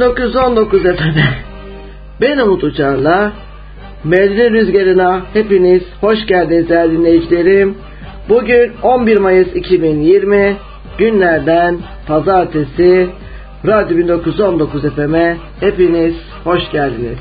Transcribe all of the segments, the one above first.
Radyo 1919 efendim. Ben Umut Uçar'la Medine Rüzgarı'na hepiniz hoş geldiniz değerli dinleyicilerim. Bugün 11 Mayıs 2020 günlerden pazartesi Radyo 1919 FM'e hepiniz hoş geldiniz.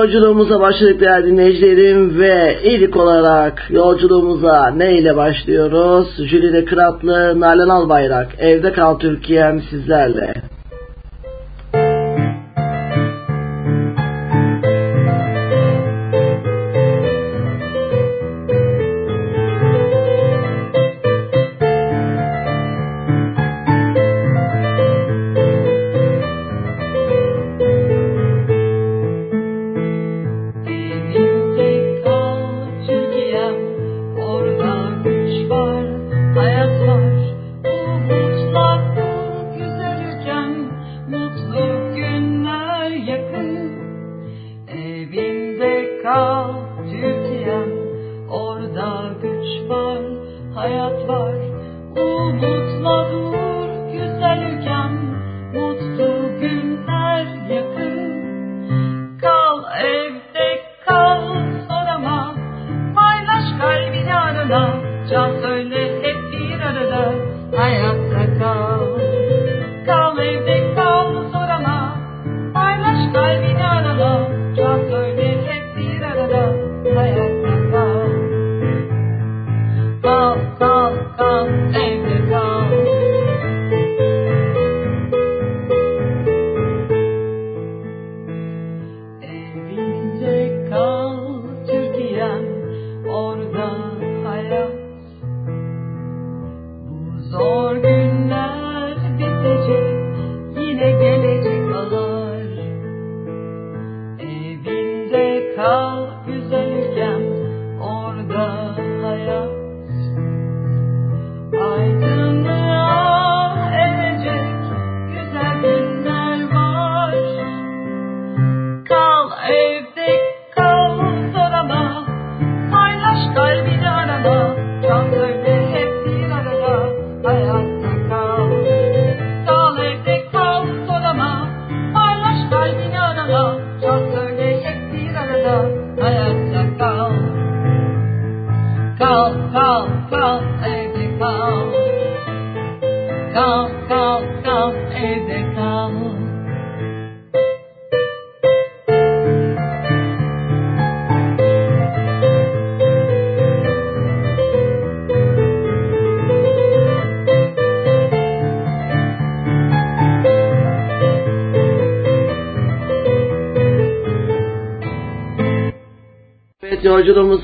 Yolculuğumuza başladık değerli dinleyicilerim ve ilk olarak yolculuğumuza ne ile başlıyoruz? Jülide Kıratlı, Nalan Albayrak, Evde Kal Türkiye'm sizlerle.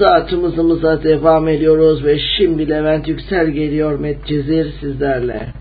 Yolculuğumuza, tımızımıza devam ediyoruz ve şimdi Levent Yüksel geliyor Medcezir sizlerle.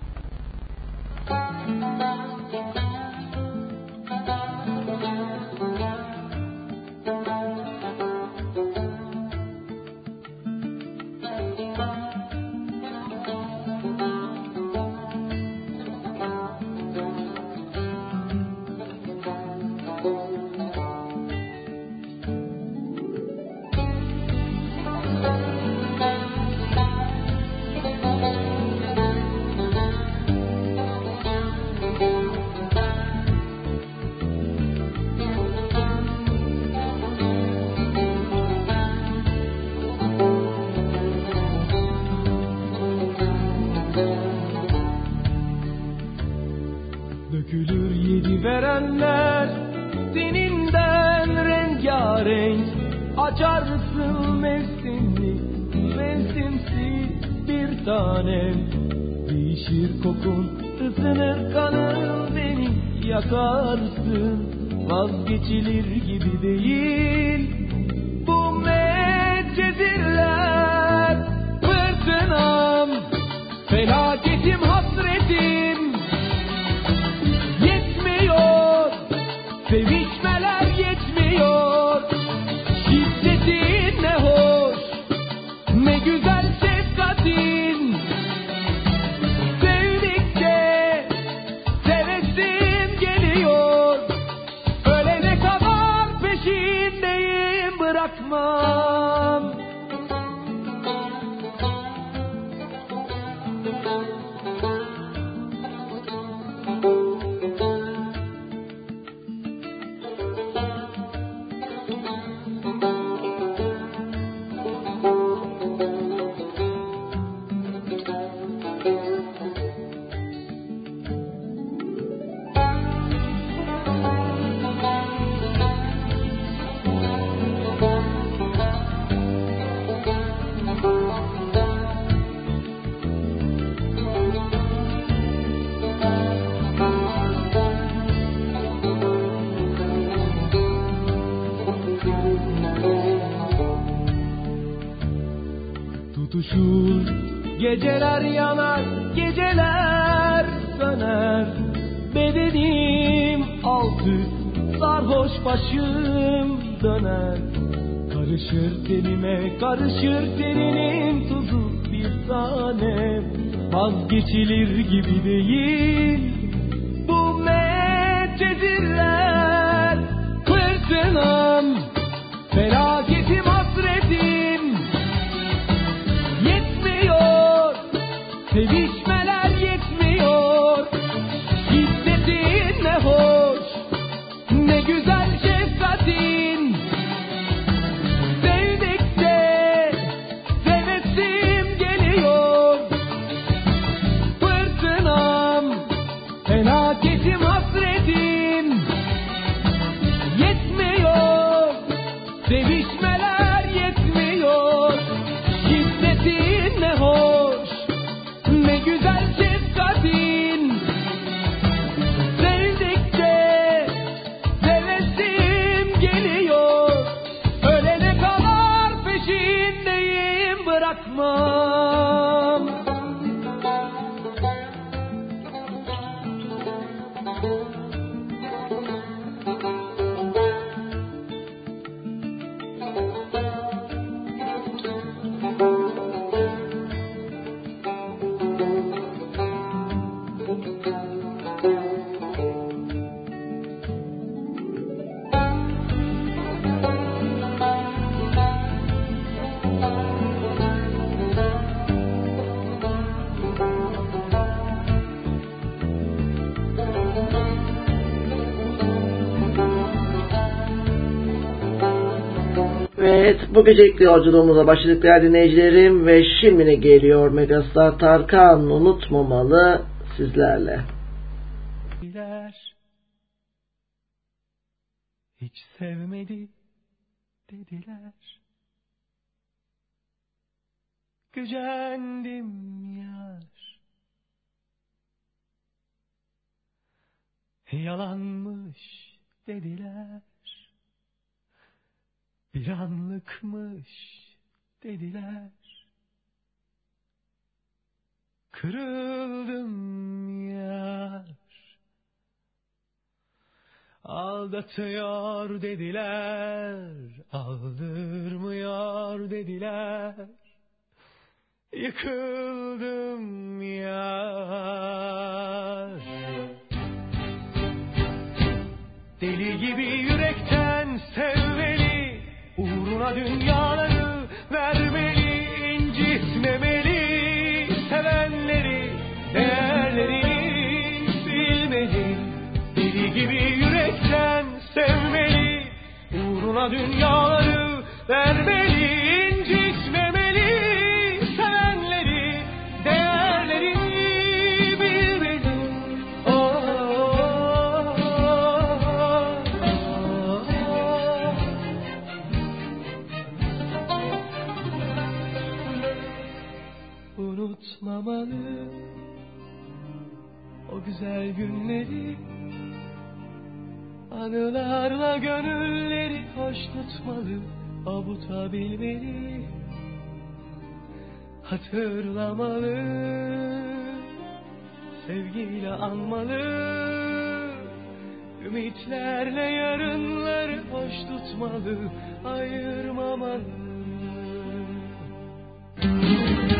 Bu geceki yolculuğumuza başladık değerli dinleyicilerim ve şimdi geliyor Megastar Tarkan unutmamalı sizlerle. Hiç sevmedi dediler. Gücendim yar. Yalanmış dediler yanlıkmış dediler. Kırıldım yar. Aldatıyor dediler, aldırmıyor dediler. Yıkıldım yar. Deli gibi yürekten sevmeli Uğruna dünyaları vermeli, incitmemeli, sevenleri, değerlerini bilmeli. Deli gibi yürekten sevmeli, uğruna dünyaları vermeli. unutmamalı O güzel günleri Anılarla gönülleri hoş tutmalı. Avutabilmeli Hatırlamalı. Sevgiyle anmalı. Ümitlerle yarınları hoş tutmalı. Ayırmamalı. Thank.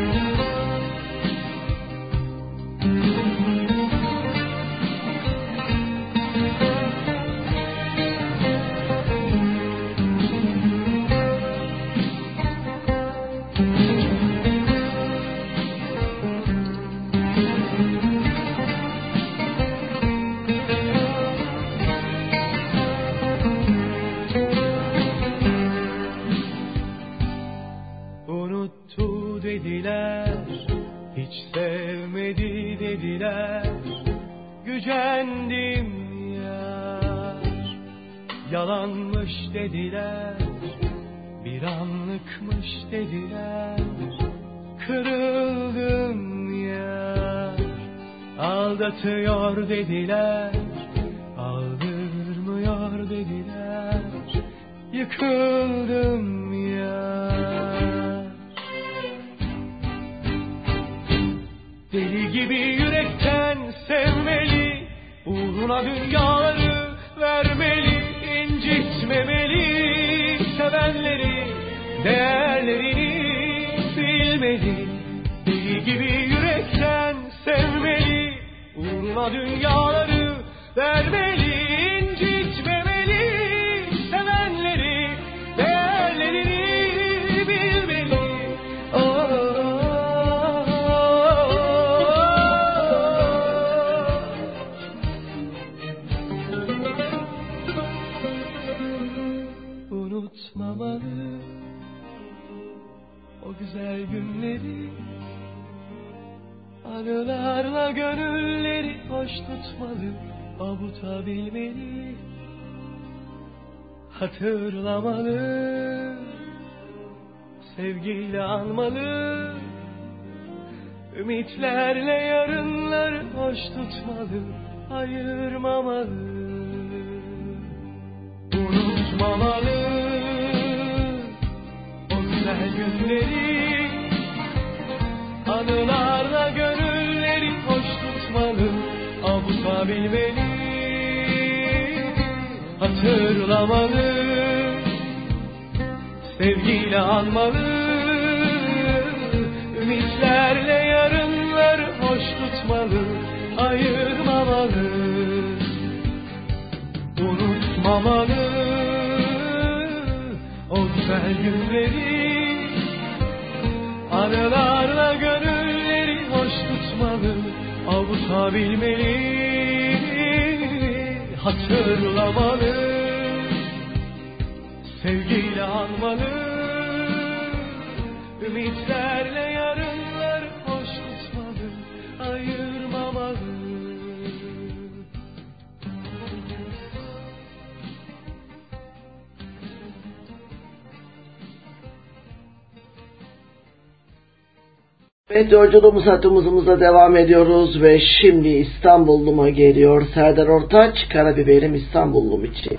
Evet yolculuğumuz hattımızımıza devam ediyoruz ve şimdi İstanbulluma geliyor Serdar Ortaç, Karabiberim İstanbullum için.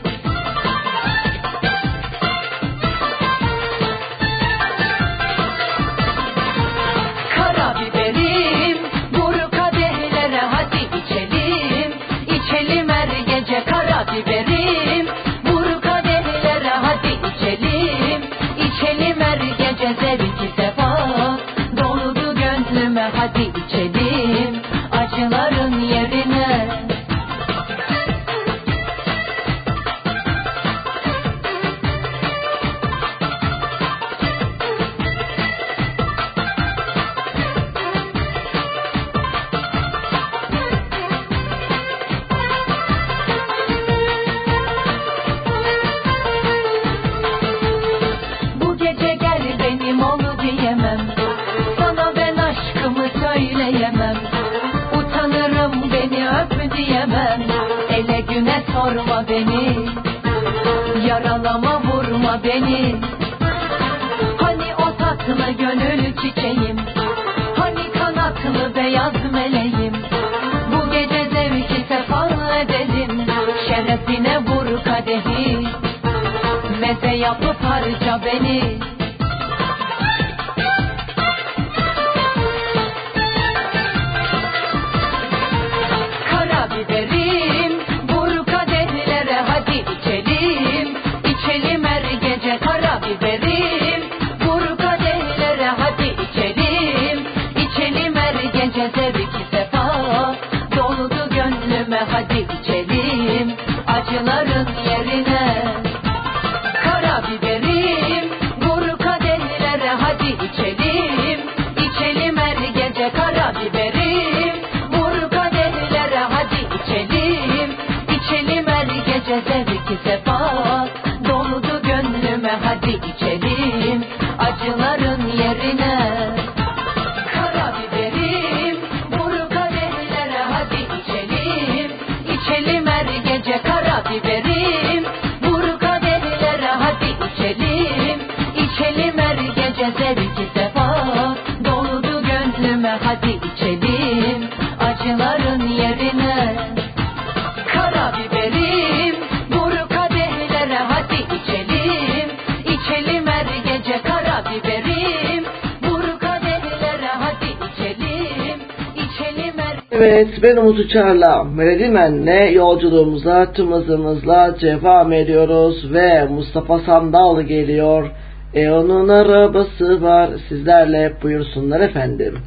uçarla Meridimen'le yolculuğumuza tüm hızımızla devam ediyoruz ve Mustafa Sandal geliyor. E onun arabası var sizlerle buyursunlar efendim.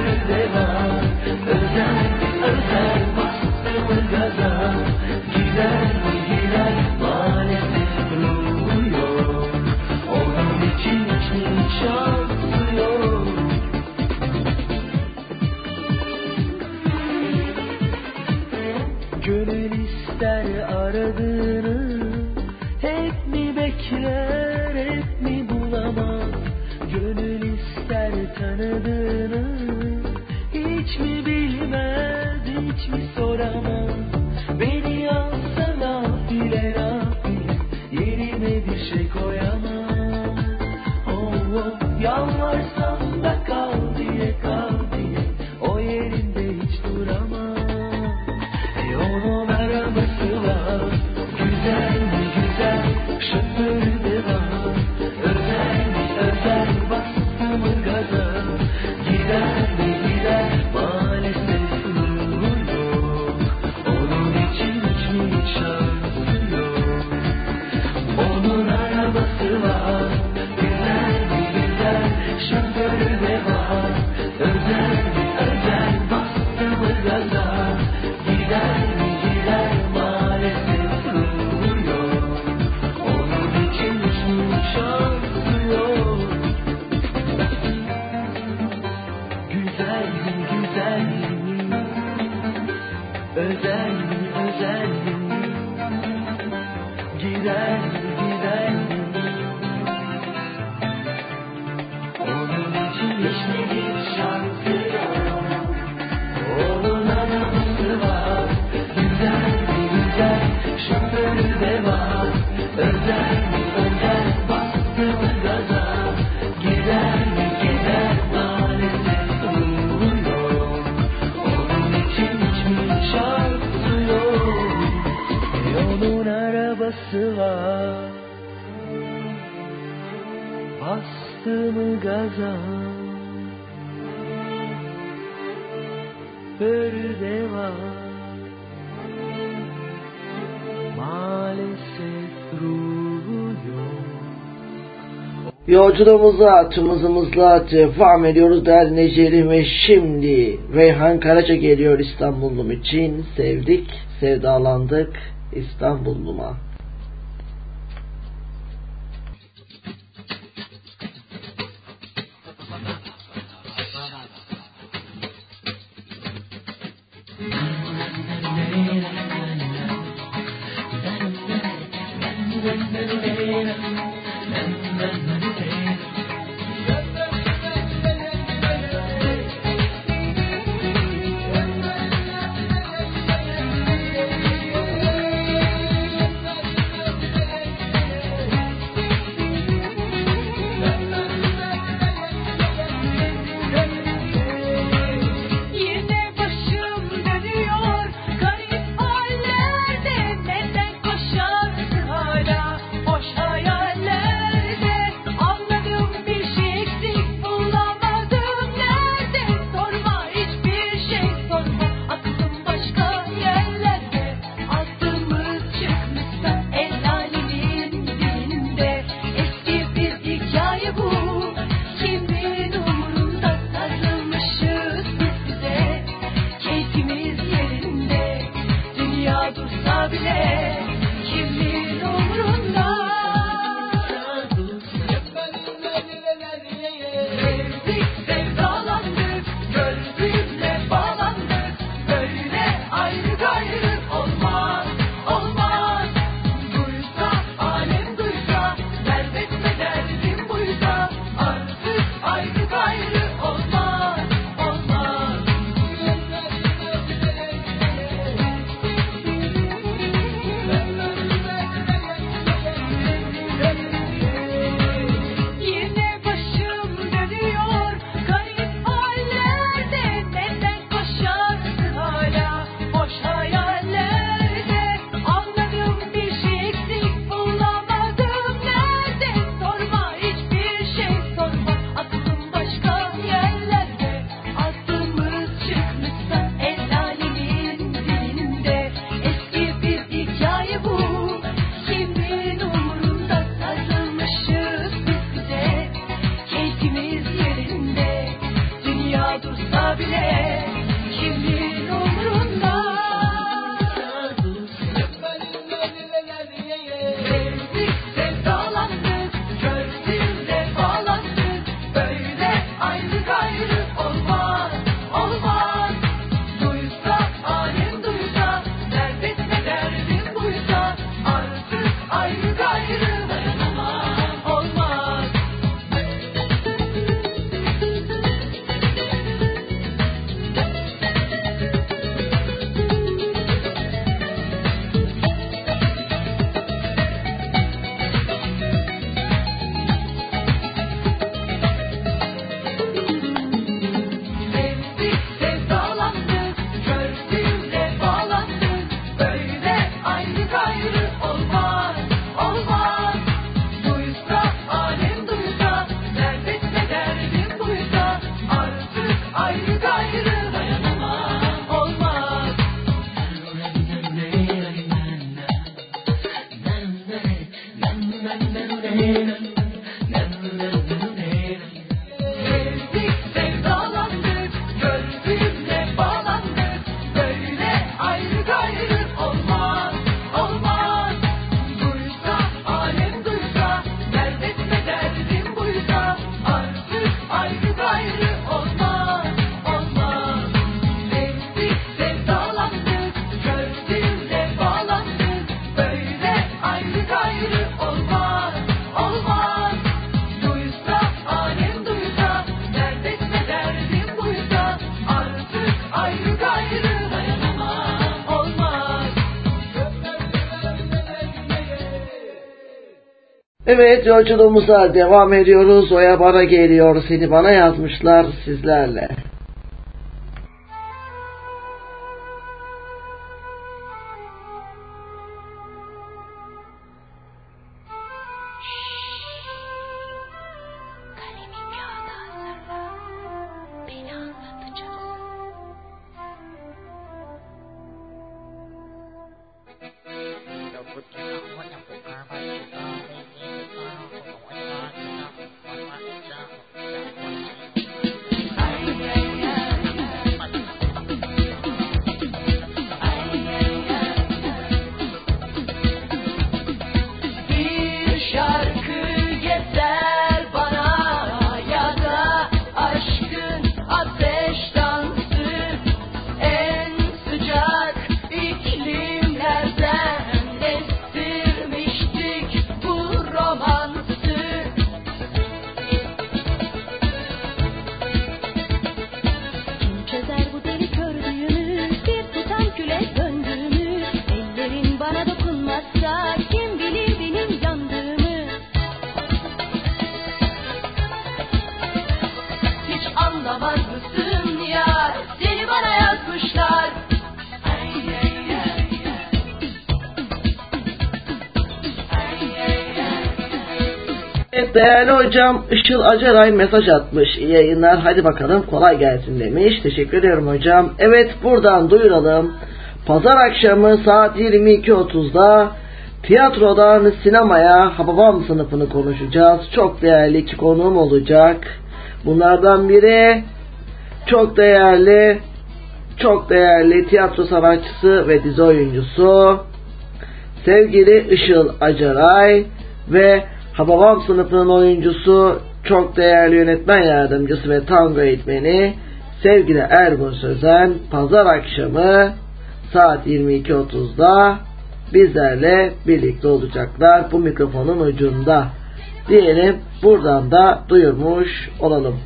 Devam Yolculuğumuza tüm hızımızla devam ediyoruz değerli Neceri ve şimdi Reyhan Karaca geliyor İstanbullum için sevdik, sevdalandık İstanbullum'a. Evet yolculuğumuza devam ediyoruz. Oya bana geliyor. Seni bana yazmışlar sizlerle. Hocam Işıl Aceray mesaj atmış. İyi yayınlar hadi bakalım kolay gelsin demiş. Teşekkür ediyorum hocam. Evet buradan duyuralım. Pazar akşamı saat 22.30'da tiyatrodan sinemaya Hababam sınıfını konuşacağız. Çok değerli iki konuğum olacak. Bunlardan biri çok değerli çok değerli tiyatro sanatçısı ve dizi oyuncusu sevgili Işıl Acaray ve Hababam sınıfının oyuncusu, çok değerli yönetmen yardımcısı ve tango eğitmeni sevgili Ergun Sözen pazar akşamı saat 22.30'da bizlerle birlikte olacaklar bu mikrofonun ucunda diyelim buradan da duyurmuş olalım.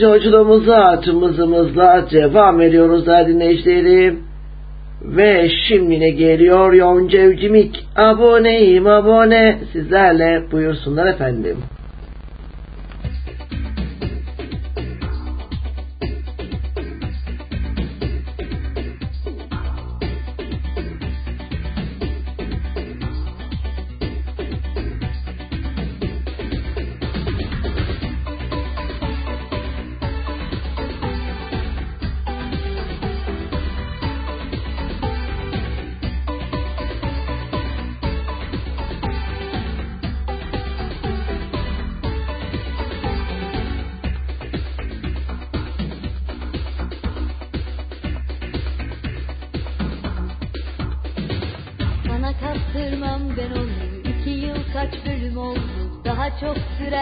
Yolculuğumuza tımızımızla devam ediyoruz değerli dinleyicilerim. Ve şimdi ne geliyor Yonca Evcimik aboneyim abone sizlerle buyursunlar efendim.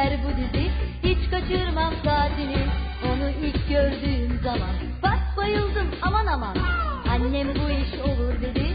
biter bu dizi Hiç kaçırmam saatini Onu ilk gördüğüm zaman Bak bayıldım aman aman. Annem bu iş olur dedi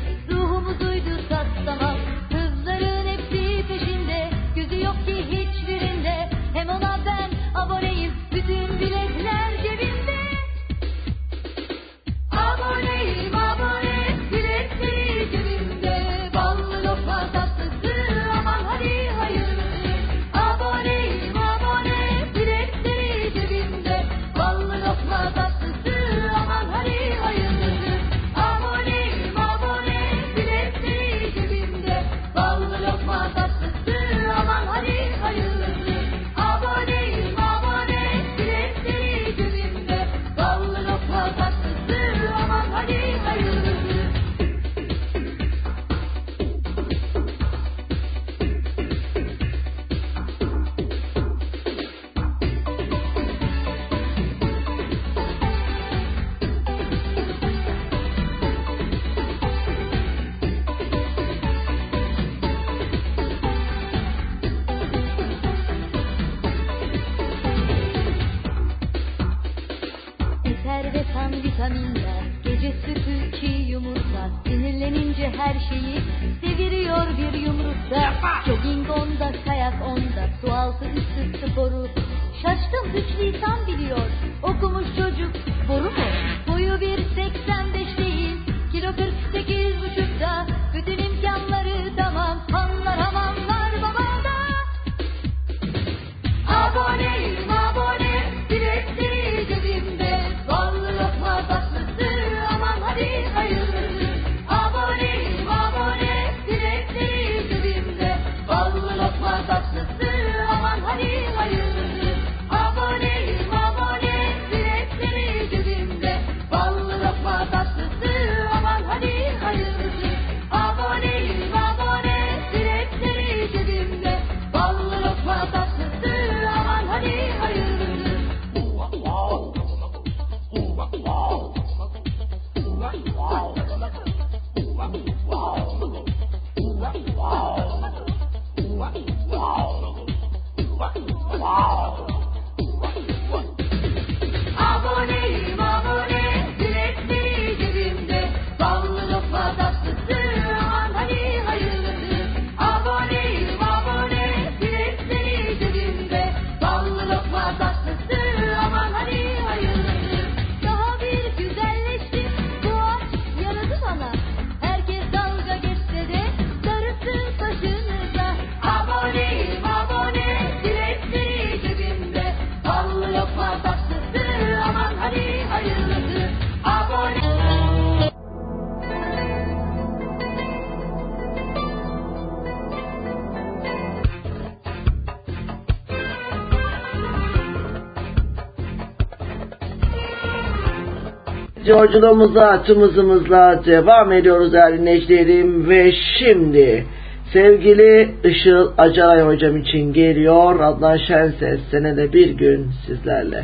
Yolculuğumuza tımızımızla devam ediyoruz değerli dinleyicilerim ve şimdi sevgili Işıl Acaray hocam için geliyor Adnan Şenses senede bir gün sizlerle.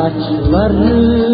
saçların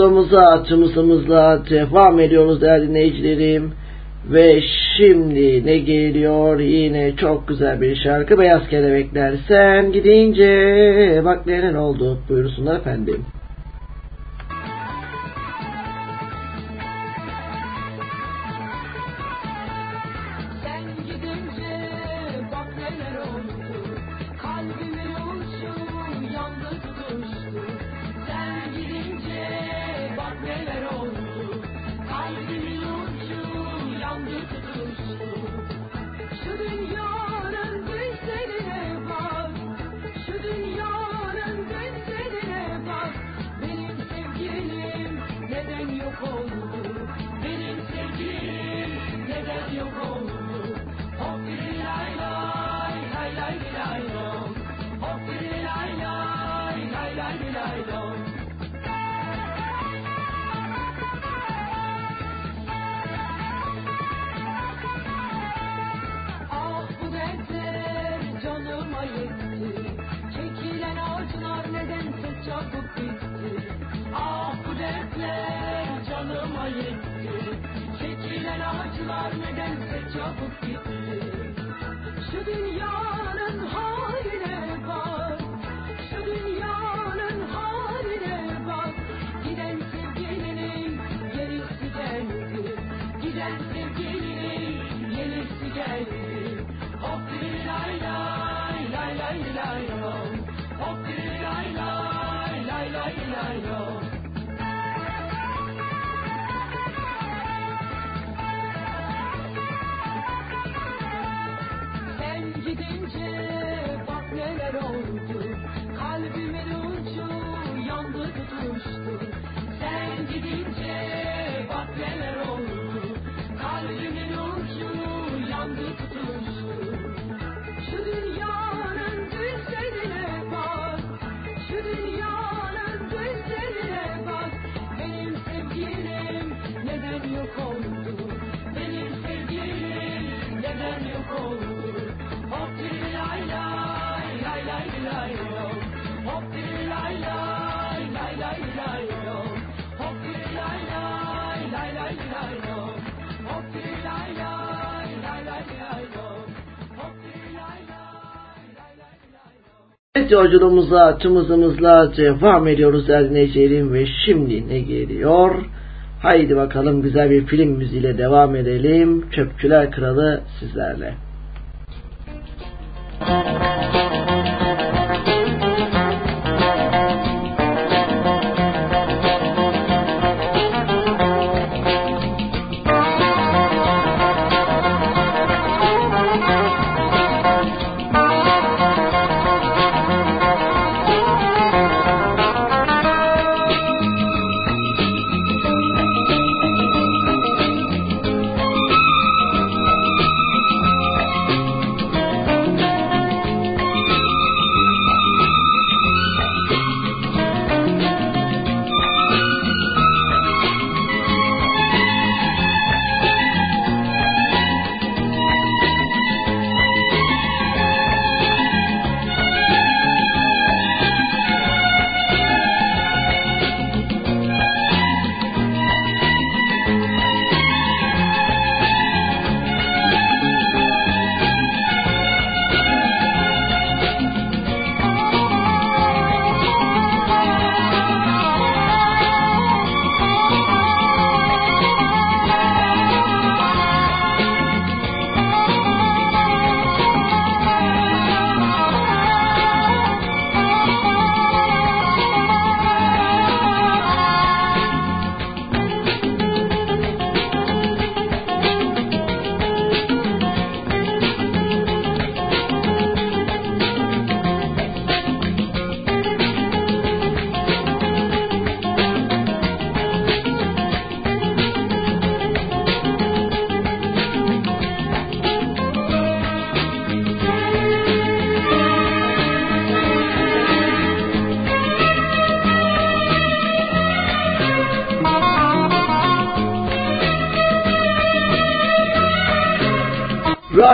Evet yolculuğumuza tımızımızla devam ediyoruz değerli dinleyicilerim. Ve şimdi ne geliyor yine çok güzel bir şarkı Beyaz Kelebekler sen gidince bak neler oldu buyursunlar efendim. Yolculuğumuza tüm hızımızla devam ediyoruz değerli ve şimdi ne geliyor? Haydi bakalım güzel bir film müziğiyle devam edelim. Çöpçüler Kralı sizlerle.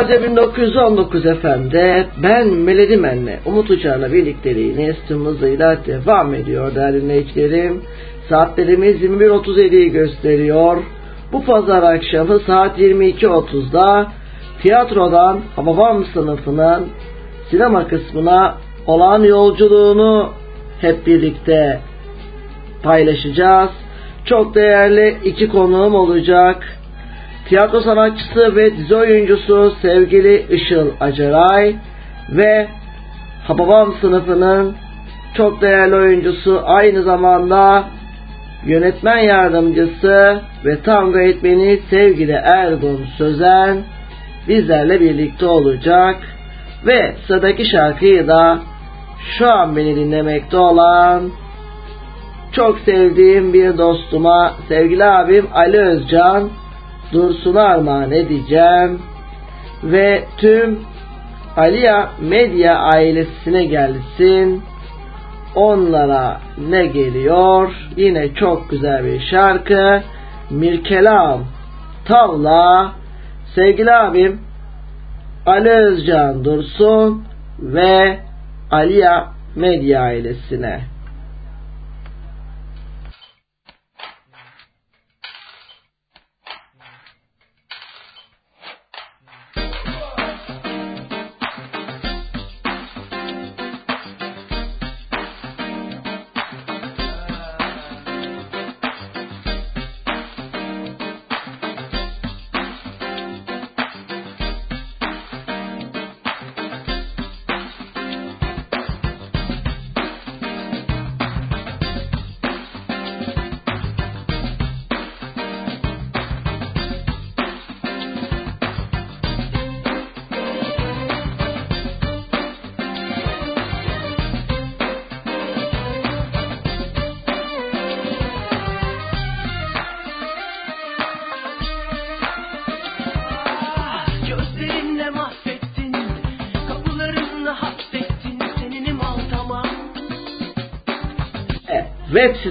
Radyo 1919 FM'de ben Melodi Men'le Umut Uçar'la birlikteliğiniz tüm hızıyla devam ediyor değerli dinleyicilerim. Saatlerimiz 21.37'yi gösteriyor. Bu pazar akşamı saat 22.30'da tiyatrodan Hababam sınıfının sinema kısmına olan yolculuğunu hep birlikte paylaşacağız. Çok değerli iki konuğum olacak. Tiyatro sanatçısı ve dizi oyuncusu sevgili Işıl Acaray ve Hababam sınıfının çok değerli oyuncusu aynı zamanda yönetmen yardımcısı ve tango eğitmeni sevgili Ergun Sözen bizlerle birlikte olacak. Ve sıradaki şarkıyı da şu an beni dinlemekte olan çok sevdiğim bir dostuma sevgili abim Ali Özcan Dursun'a armağan edeceğim ve tüm Aliya Medya ailesine gelsin onlara ne geliyor? Yine çok güzel bir şarkı. Mirkelam Tavla sevgili abim Ali Özcan Dursun ve Aliya Medya ailesine.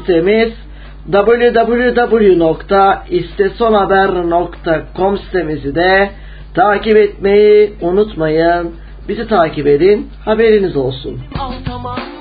Sitemiz www.istesonaber.com sitemizi de takip etmeyi unutmayın. Bizi takip edin. Haberiniz olsun. Altama.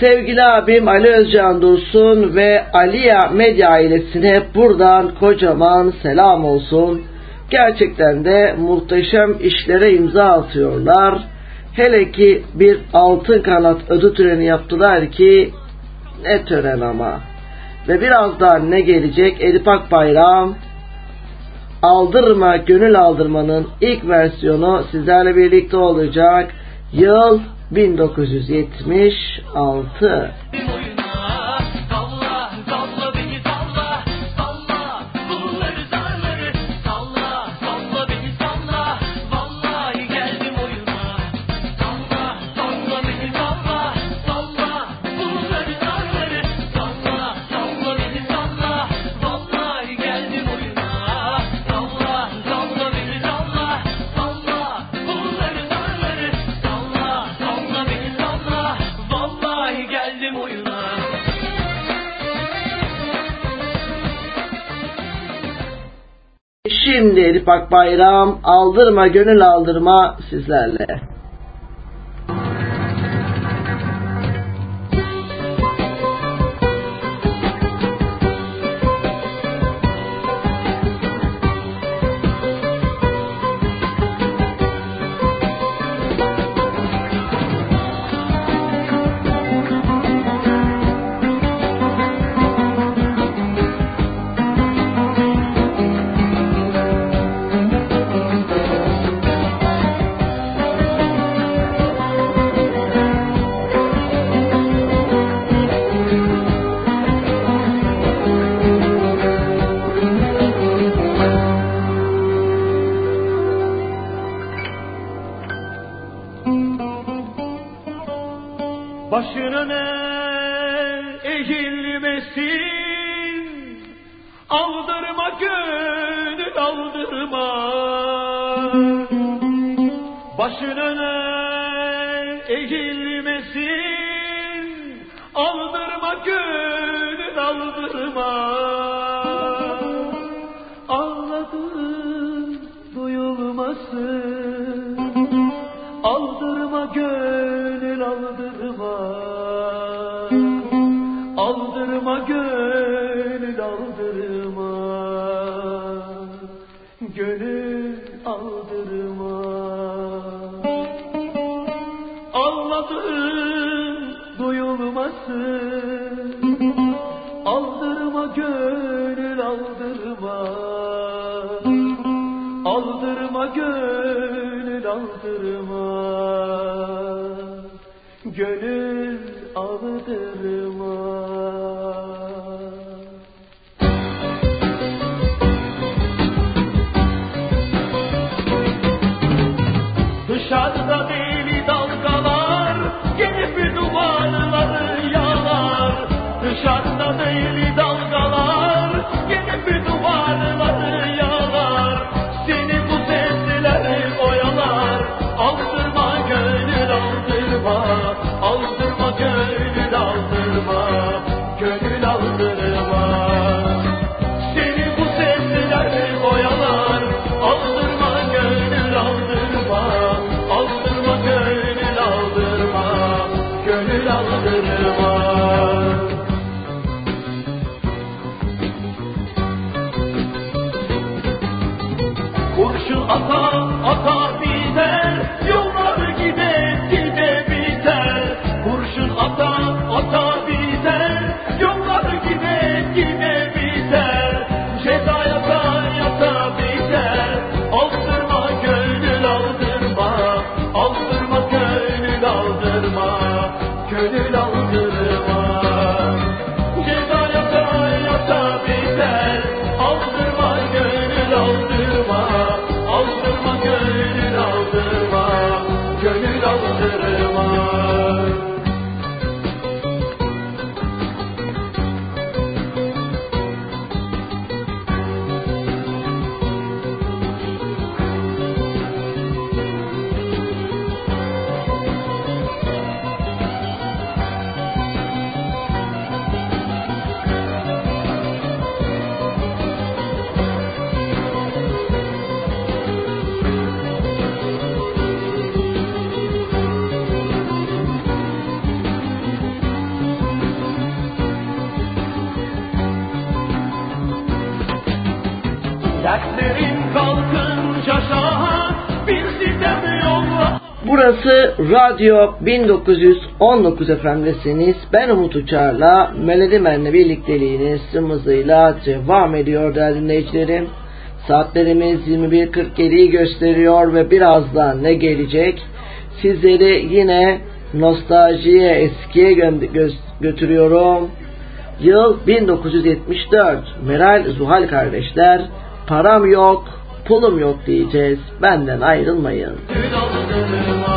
Sevgili abim Ali Özcan Dursun ve Aliya Medya ailesine buradan kocaman selam olsun. Gerçekten de muhteşem işlere imza atıyorlar. Hele ki bir altın kanat ödül töreni yaptılar ki ne tören ama. Ve birazdan ne gelecek? Edip Akbayram Aldırma Gönül Aldırma'nın ilk versiyonu sizlerle birlikte olacak. Yıl 1976. Şimdi Elif Akbayram aldırma gönül aldırma sizlerle. Radyo 1919 FM'desiniz. Ben Umut Uçar'la Melodi Men'le birlikteliğiniz hızıyla devam ediyor değerli dinleyicilerim. Saatlerimiz 21.47'yi gösteriyor ve birazdan ne gelecek? Sizleri yine nostaljiye, eskiye gö götürüyorum. Yıl 1974. Meral Zuhal kardeşler. Param yok, pulum yok diyeceğiz. Benden ayrılmayın. yolculuğumuza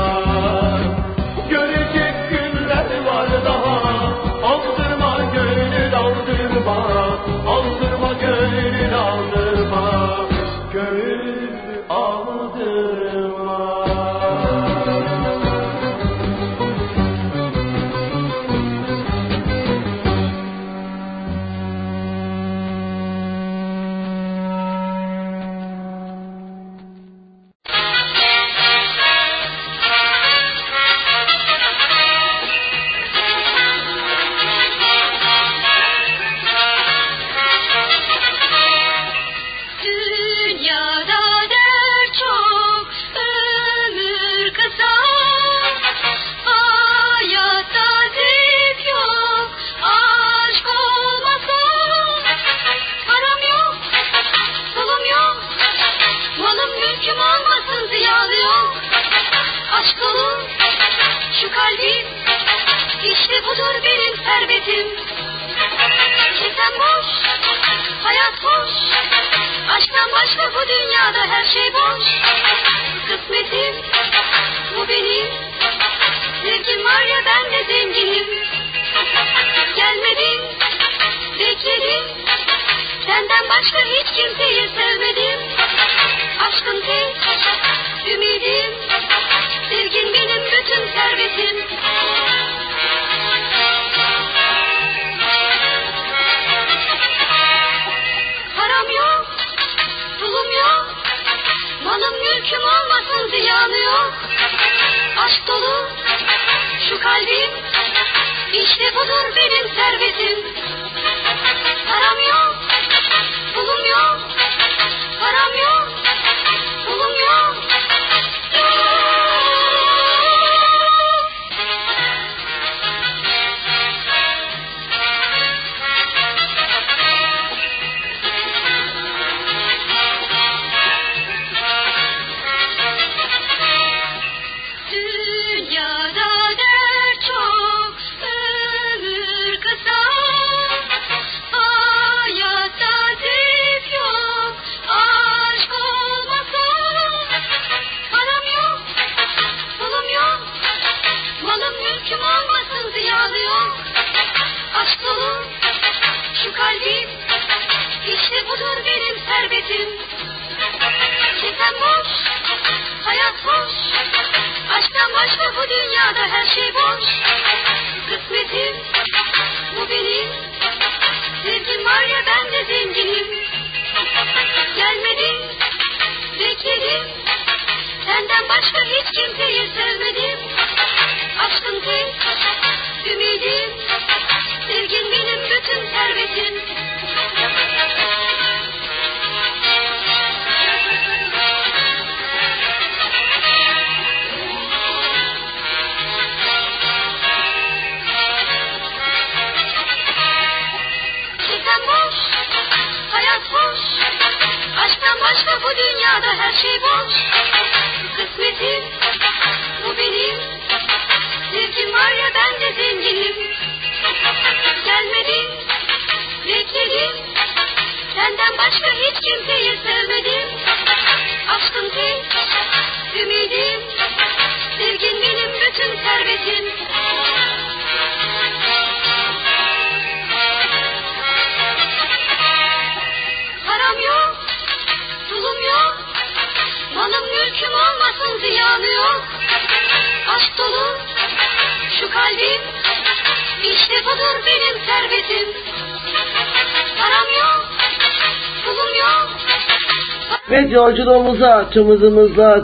tüm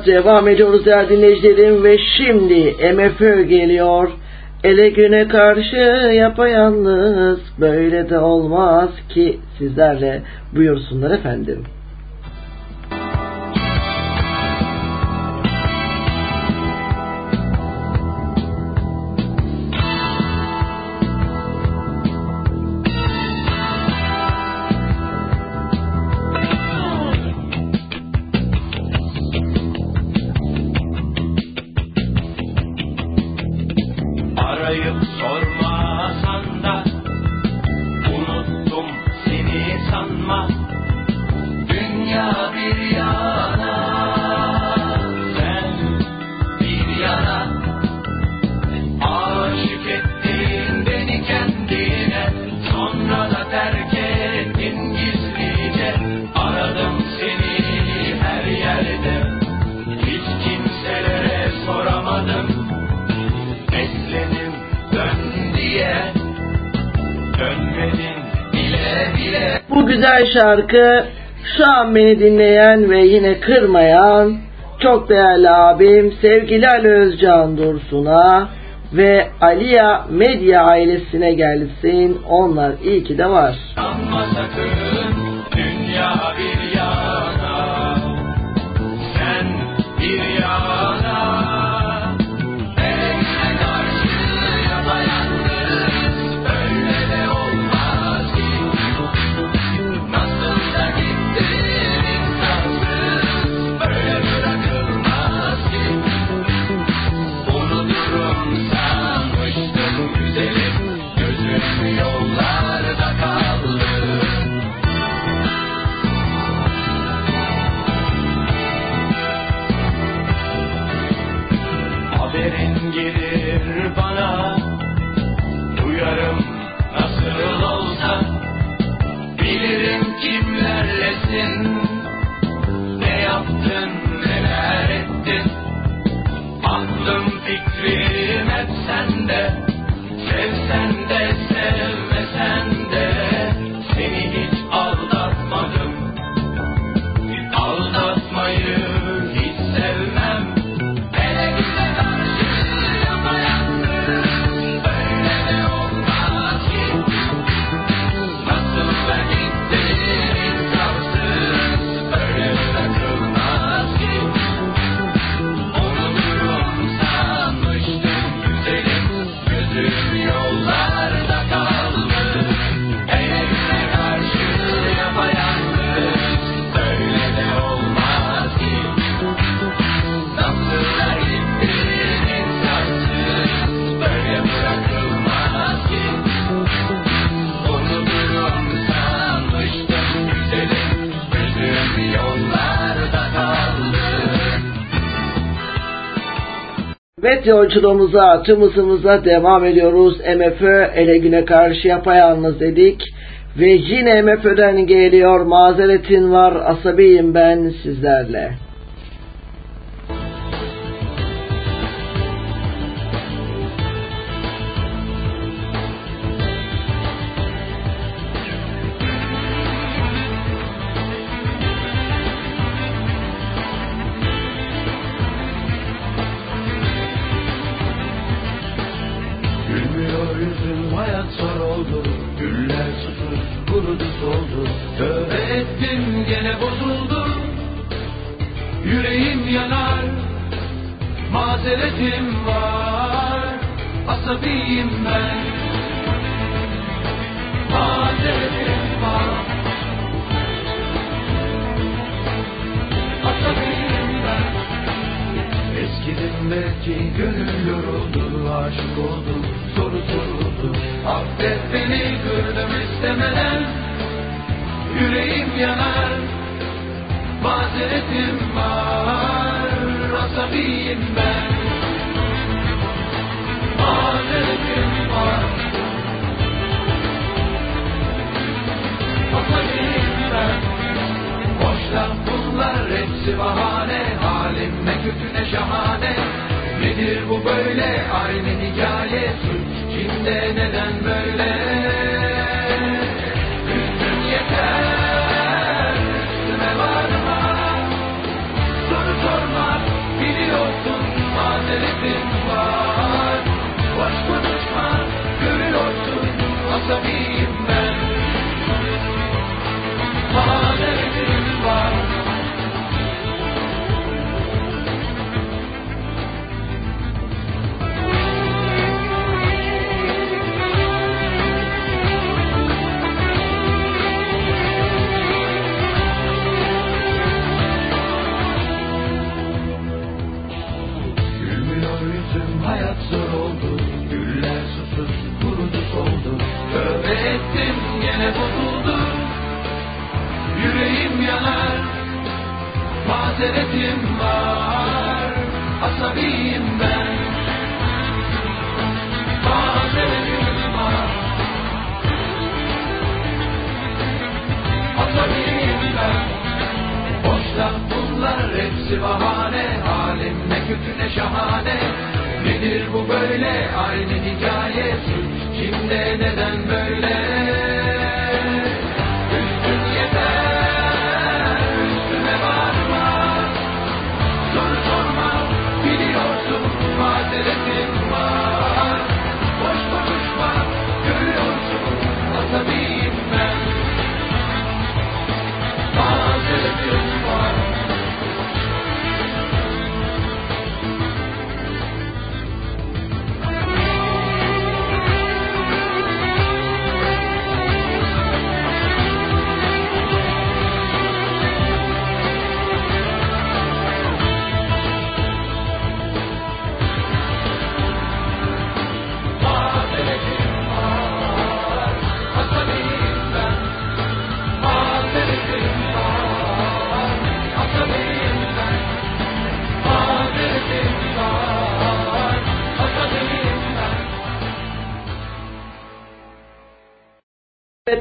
devam ediyoruz değerli dinleyicilerim ve şimdi MFÖ geliyor. Ele güne karşı yapayalnız böyle de olmaz ki sizlerle buyursunlar efendim. Hakkı şu an beni dinleyen ve yine kırmayan çok değerli abim sevgili Ali Özcan Dursun'a ve Aliya Medya ailesine gelsin. Onlar iyi ki de var. Evet yolculuğumuza, tüm devam ediyoruz. MFÖ ele güne karşı yapayalnız dedik. Ve yine MFÖ'den geliyor mazeretin var asabiyim ben sizlerle.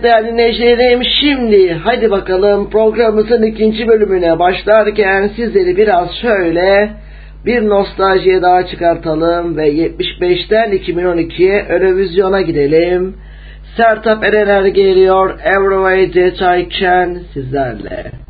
Değerli dinleyicilerim şimdi hadi bakalım programımızın ikinci bölümüne başlarken sizleri biraz şöyle bir nostaljiye daha çıkartalım ve 75'ten 2012'ye Eurovision'a gidelim. Sertap Erener geliyor Every Way That I Can sizlerle.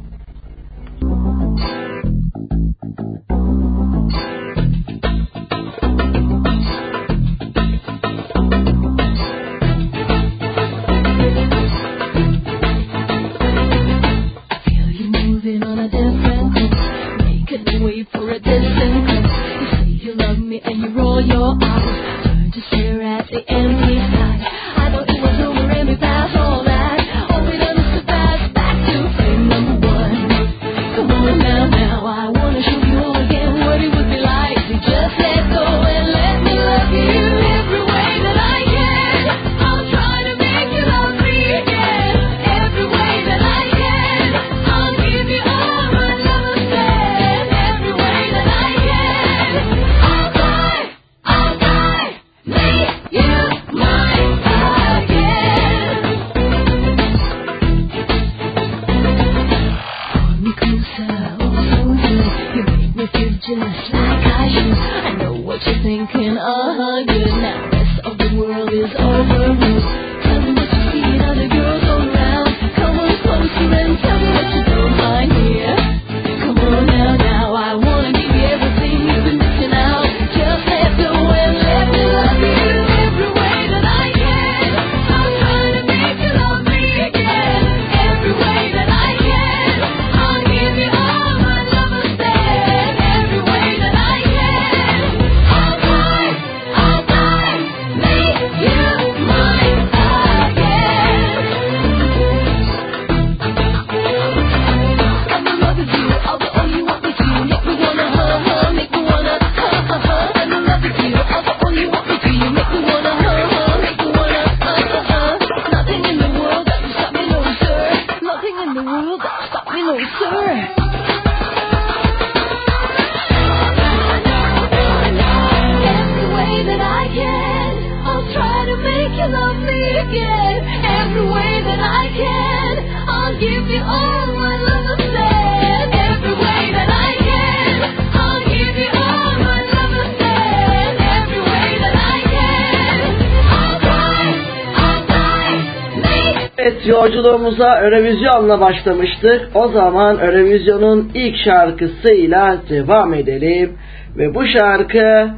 Yolculuğumuza Eurovision'la başlamıştık. O zaman Eurovision'un ilk şarkısıyla devam edelim. Ve bu şarkı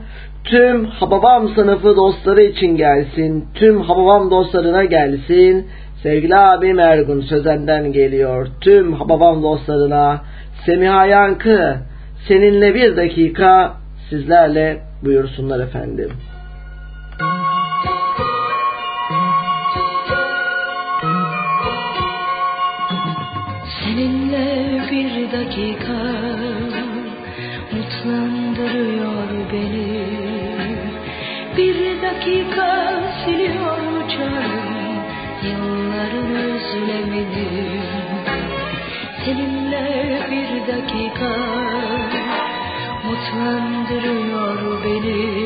tüm Hababam sınıfı dostları için gelsin. Tüm Hababam dostlarına gelsin. Sevgili abim Ergun Sözen'den geliyor. Tüm Hababam dostlarına Semiha Yankı seninle bir dakika sizlerle buyursunlar efendim. Mutlandırıyor beni.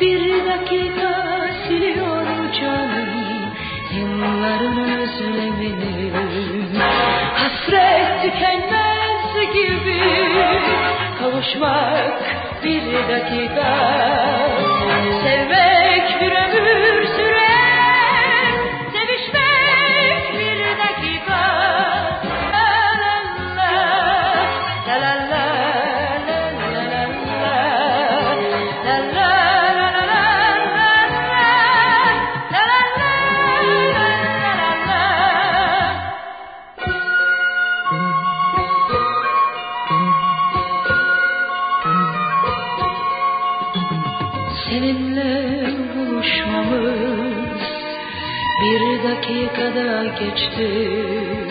Bir dakika siliyor canım yılların özlemini. Hasret tükenmez gibi kavuşmak bir dakika. Sevmek bir ömür geçti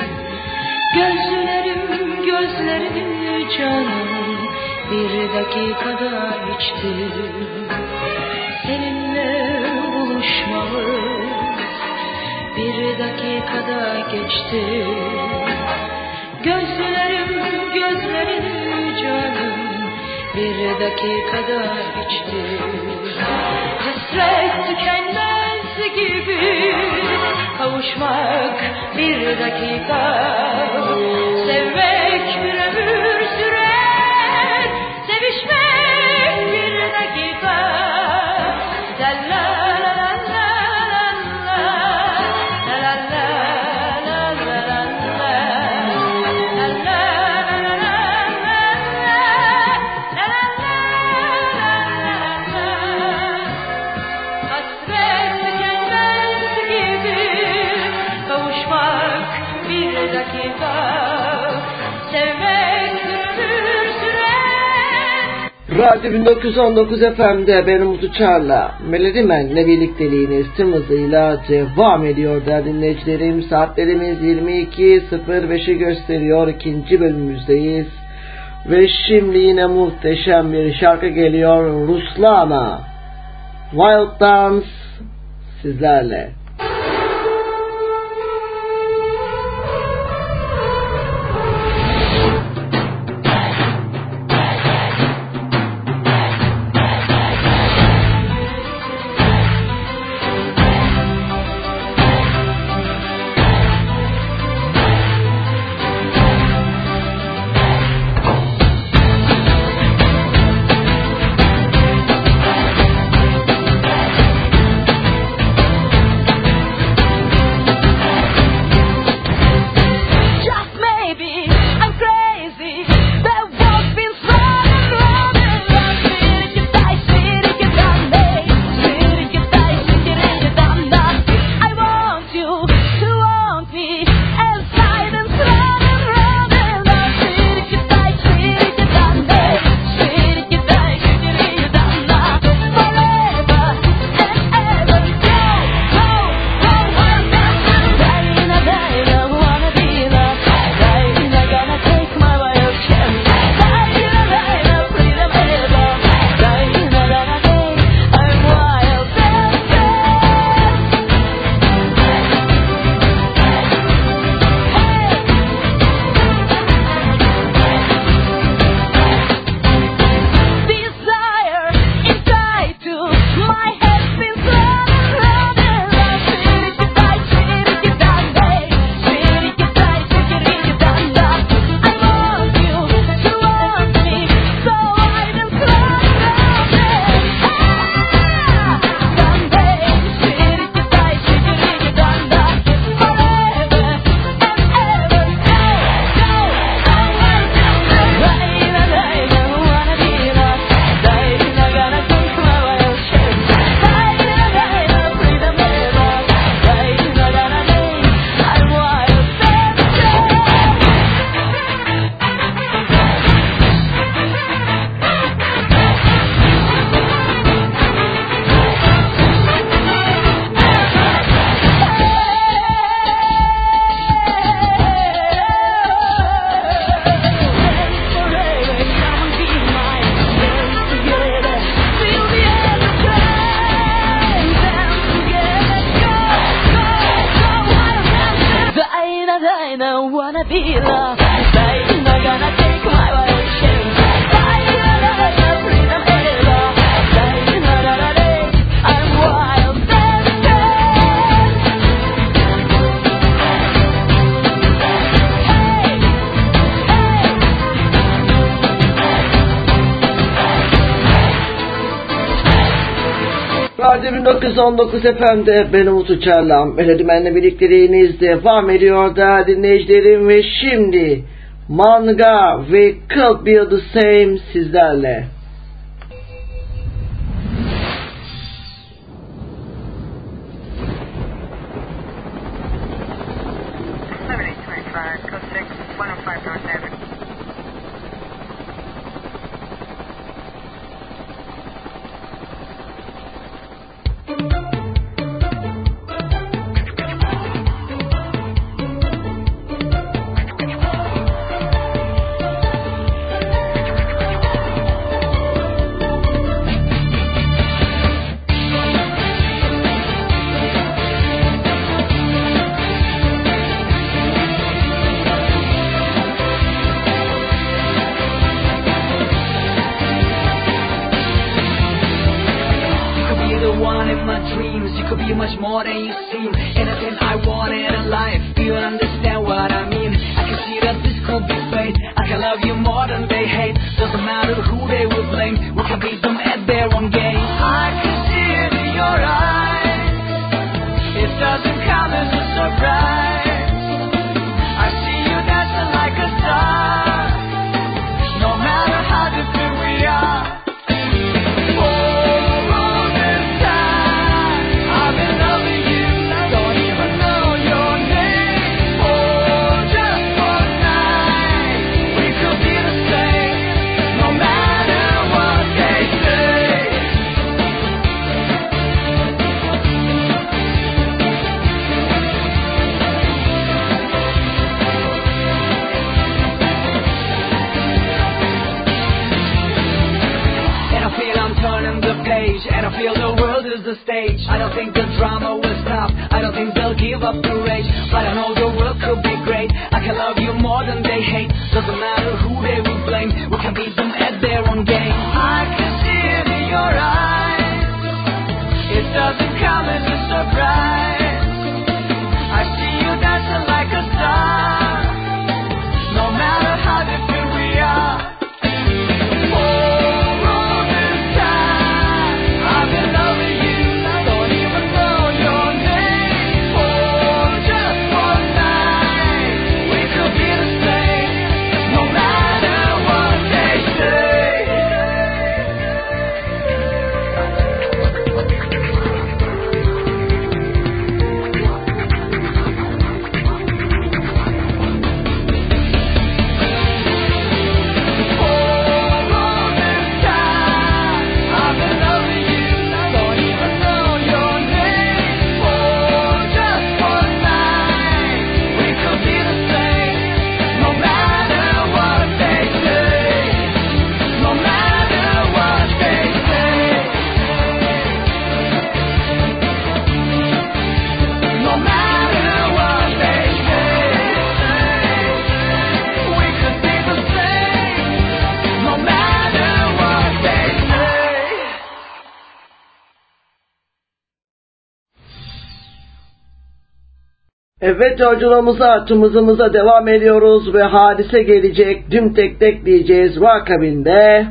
Gözlerim canım bir dakikada içti. Seninle buluşmamız bir dakikada geçti. Gözlerim gözlerim canım bir dakikada içti. Hasret tükenmez gibi kavuşmak bir dakika. Radyo 1919 FM'de benim Umut Uçar'la Melodi Men'le birlikteliğiniz tüm hızıyla devam ediyor değerli dinleyicilerim. Saatlerimiz 22.05'i gösteriyor. ikinci bölümümüzdeyiz. Ve şimdi yine muhteşem bir şarkı geliyor. Ruslana. Wild Dance sizlerle. 419 FM'de ben Umut Uçarlan, Melodimen'le birlikteliğinizde devam ediyor da dinleyicilerim ve şimdi Manga ve Could Be The Same sizlerle. Evet yolculuğumuza, açımızımıza devam ediyoruz ve hadise gelecek. Tüm tek tek diyeceğiz. Ve akabinde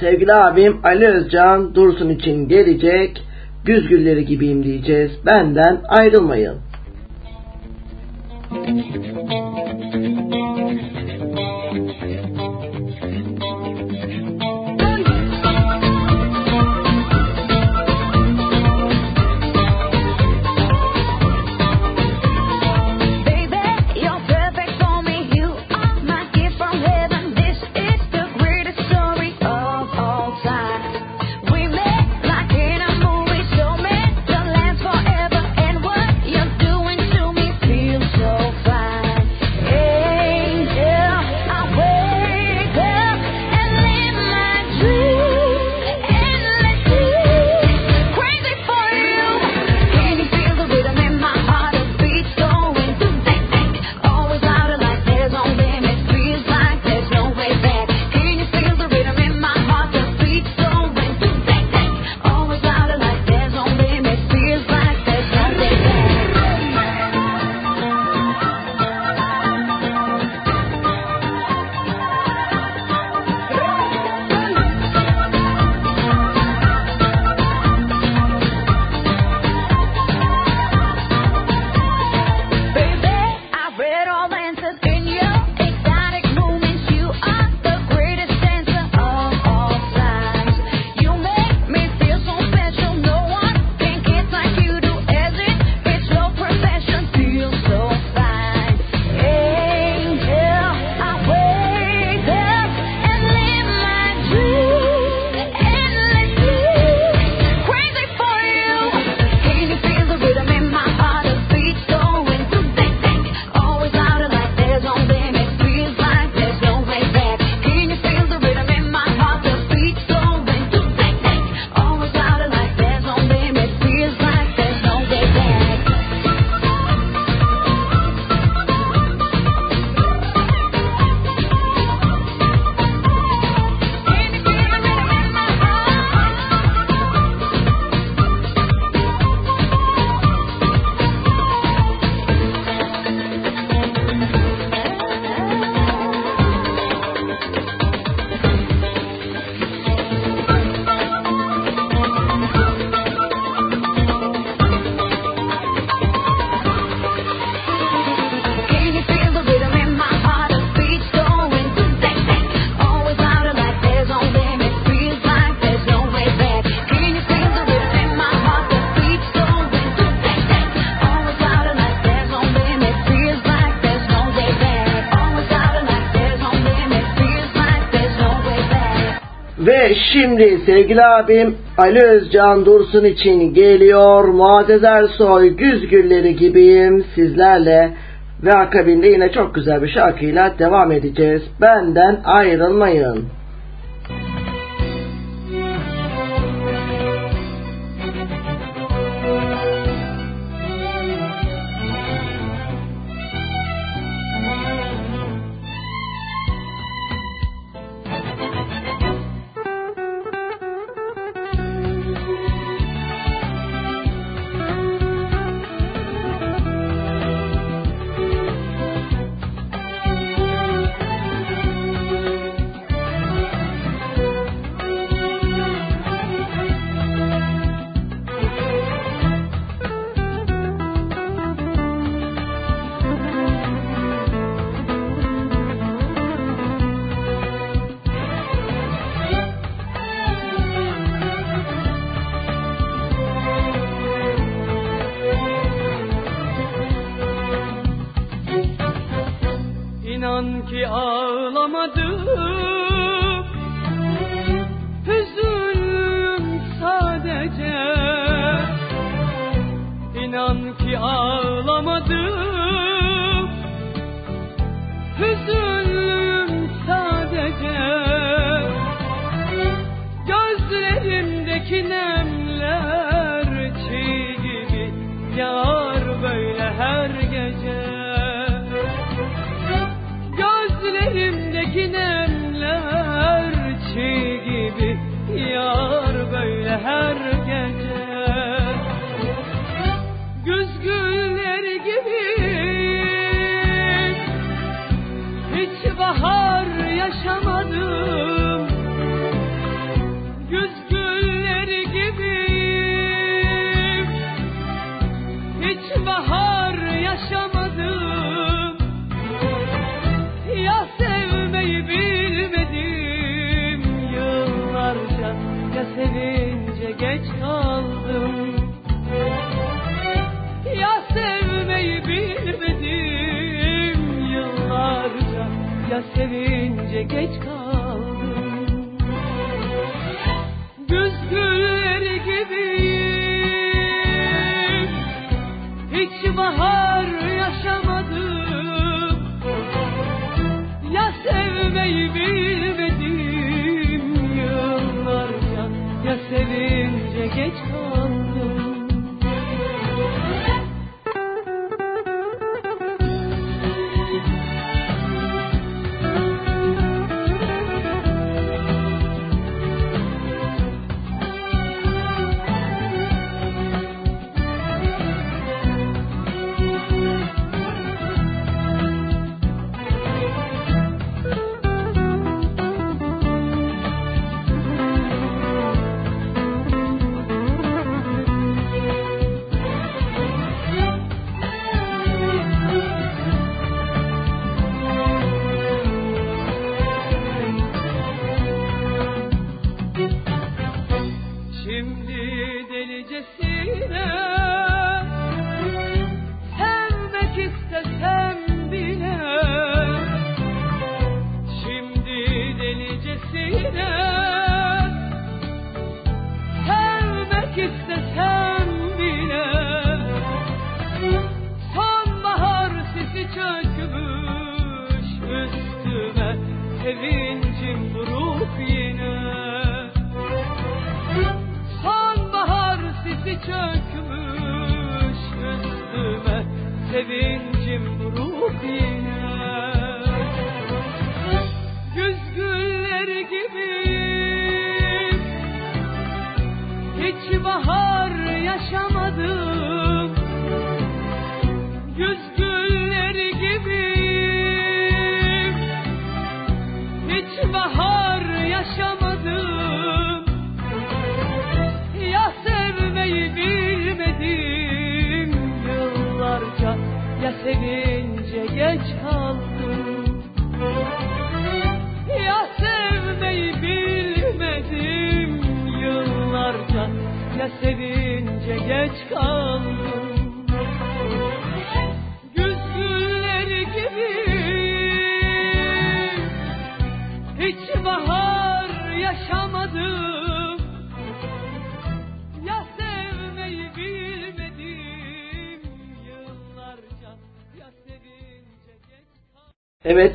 sevgili abim Ali Özcan Dursun için gelecek. Güz gülleri gibiyim diyeceğiz. Benden ayrılmayın. Müzik Şimdi sevgili abim Ali Özcan Dursun için geliyor Muazzez Ersoy Güzgülleri Gibiyim sizlerle ve akabinde yine çok güzel bir şarkıyla devam edeceğiz. Benden ayrılmayın.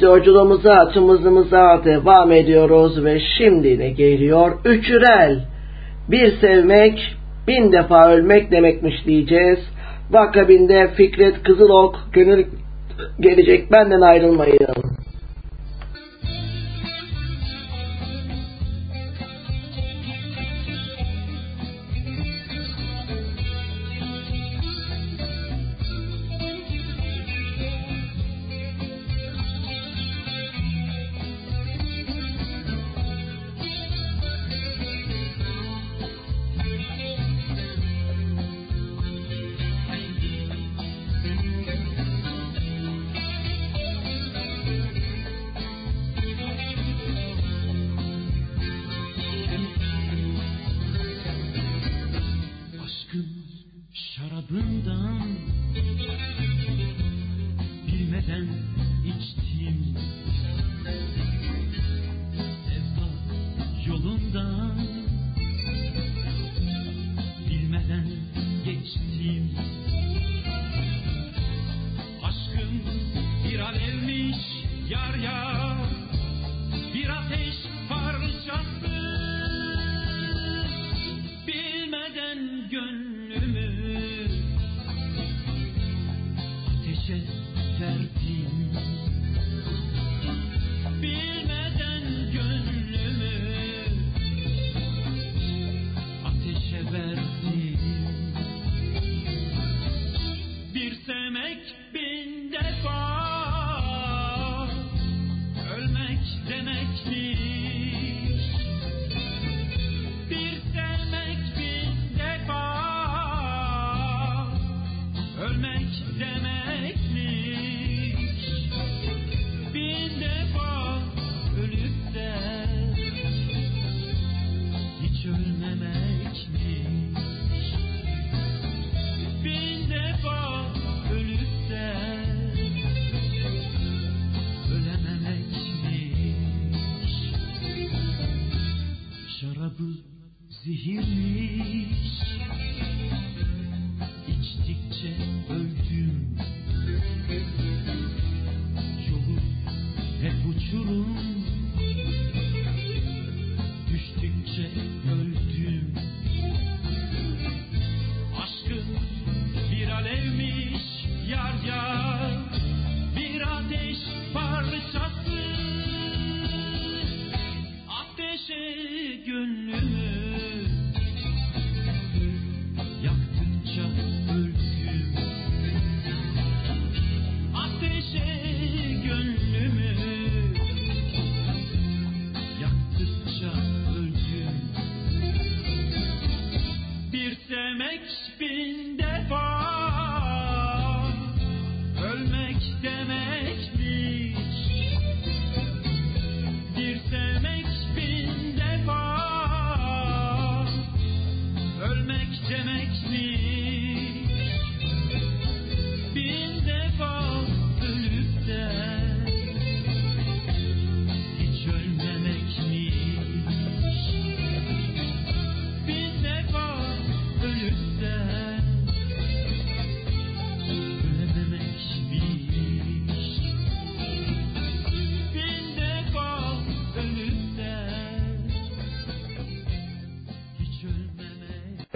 Yolculuğumuza, tımızımıza devam ediyoruz ve şimdi ne geliyor? Üçürel. Bir sevmek, bin defa ölmek demekmiş diyeceğiz. Vakabinde Fikret Kızılok, gönül gelecek benden ayrılmayın.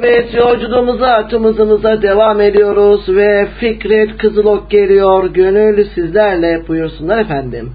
Evet yolculuğumuza tımızımıza devam ediyoruz ve Fikret Kızılok geliyor. Gönül sizlerle buyursunlar efendim.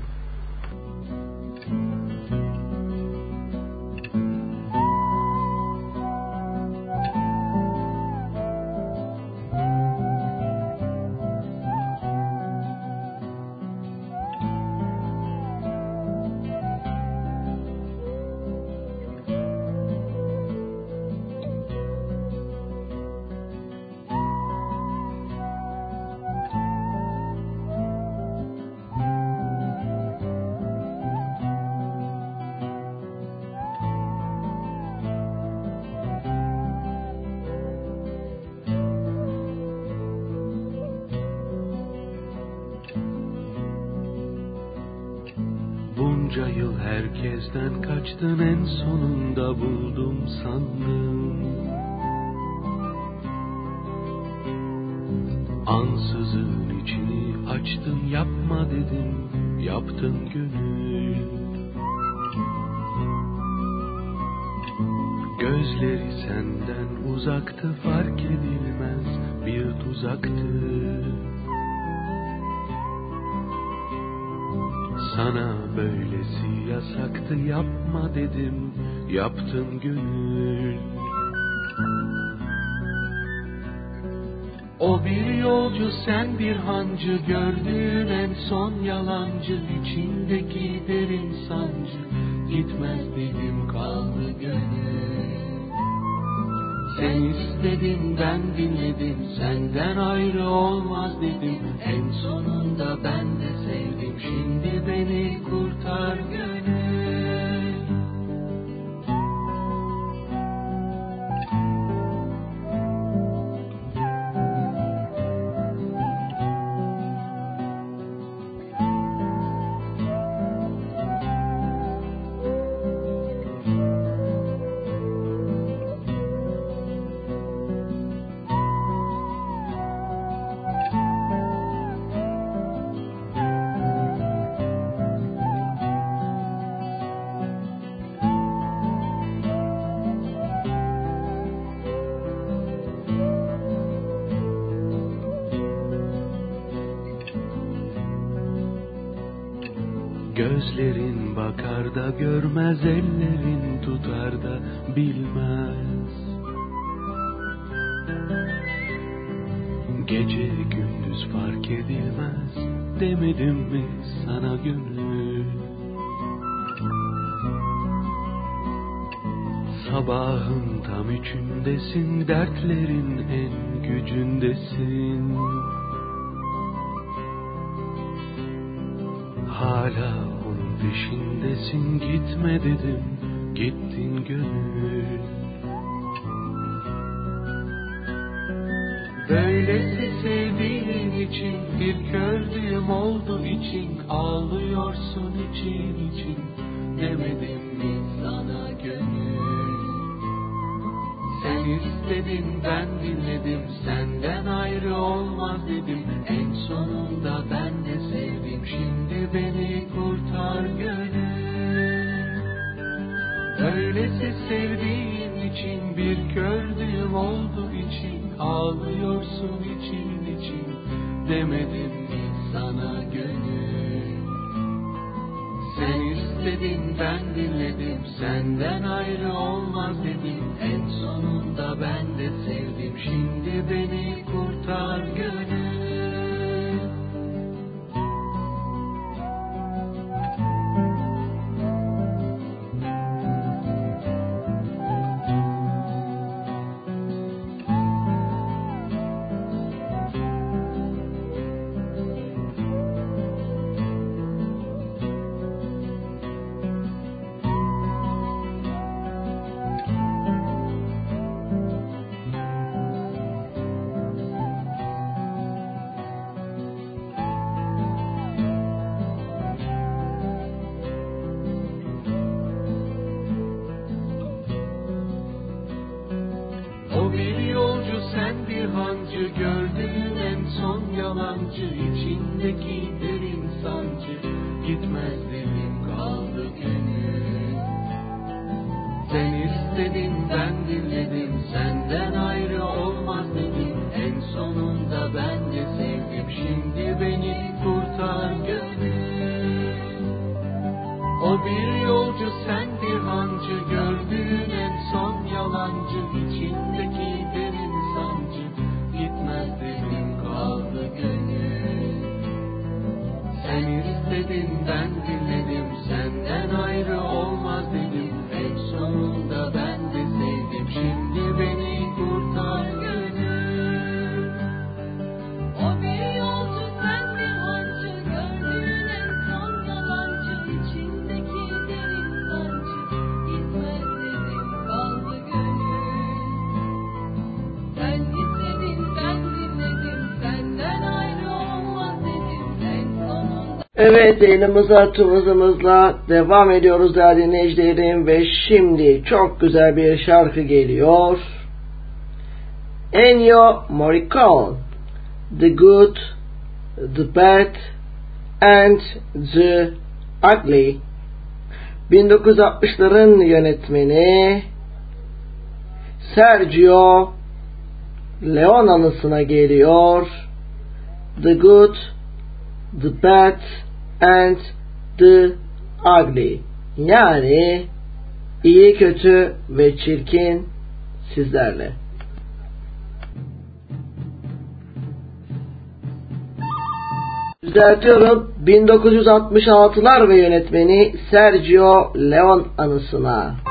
その you go? dertlerin en gücündesin. Hala onun peşindesin. Gitme dedim gittin gönül. Böylesi sevdiğin için bir kördüğüm oldu için Ağlıyorsun için için. Demedim mi sana gönül? bekledim ben dinledim senden ayrı olmaz dedim. En sonunda ben de sevdim şimdi beni kurtar gönül. Öylesi sevdiğin için bir kördüğüm oldu için ağlıyorsun için için. Demedim mi sana gönül? dedim ben dinledim. Senden ayrı olmaz dedim. En sonunda ben de sevdim. Şimdi beni kurtar gönül. Evet elimizi atımızımızla devam ediyoruz değerli dinleyicilerim ve şimdi çok güzel bir şarkı geliyor. Ennio Morricone The Good, The Bad and The Ugly 1960'ların yönetmeni Sergio Leone anısına geliyor. The Good, The Bad and The Ugly. Yani iyi, kötü ve çirkin sizlerle. Düzeltiyorum. 1966'lar ve yönetmeni Sergio Leon anısına.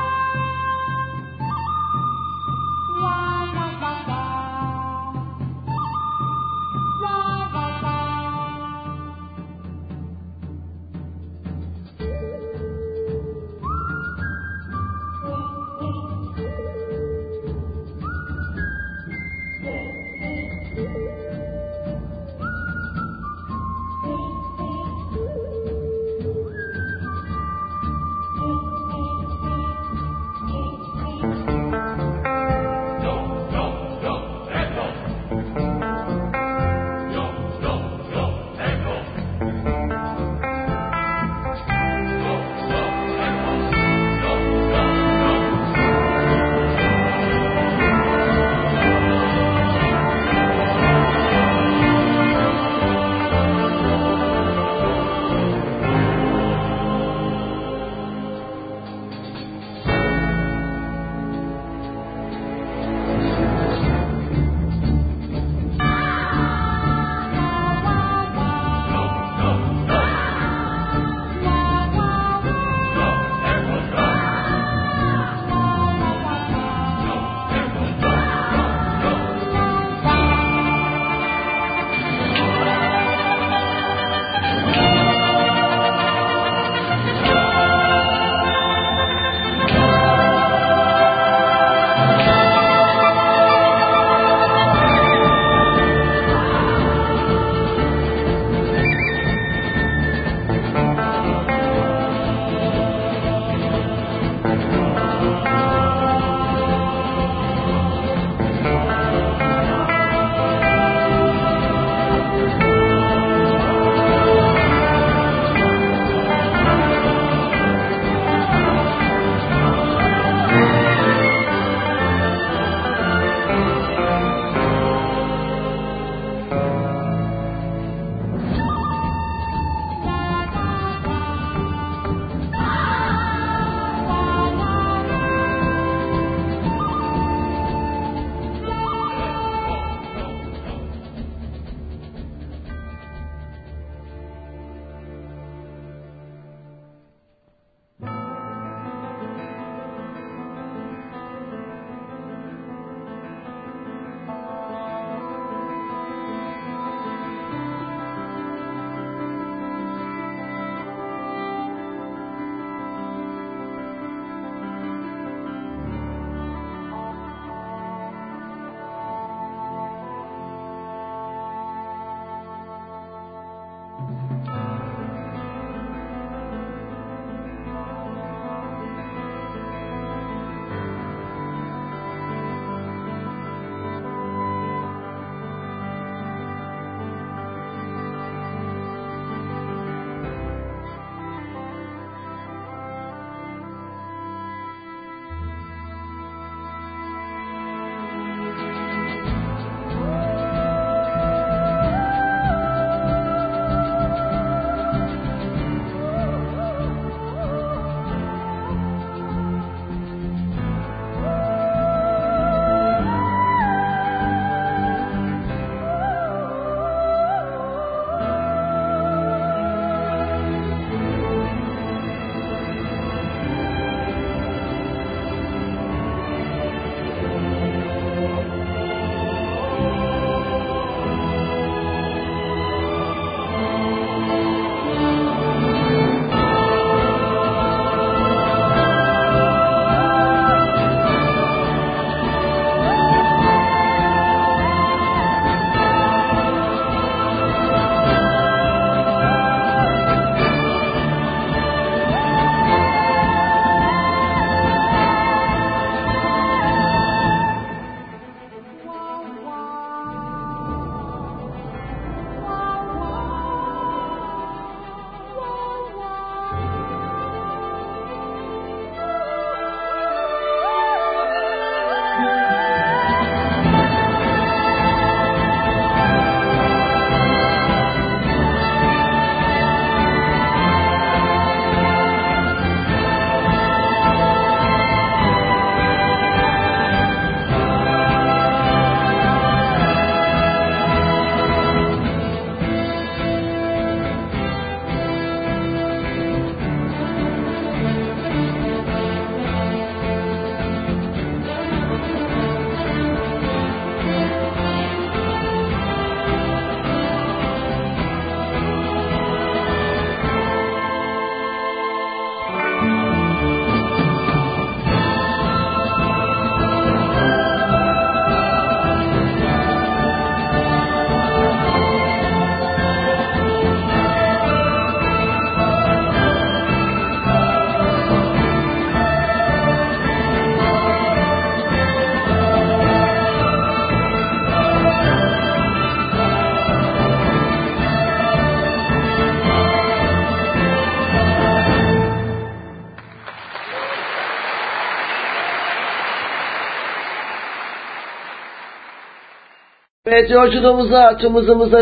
Evet yolculuğumuza, tüm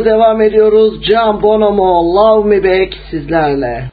devam ediyoruz. Can Bonomo, Love Me Back sizlerle.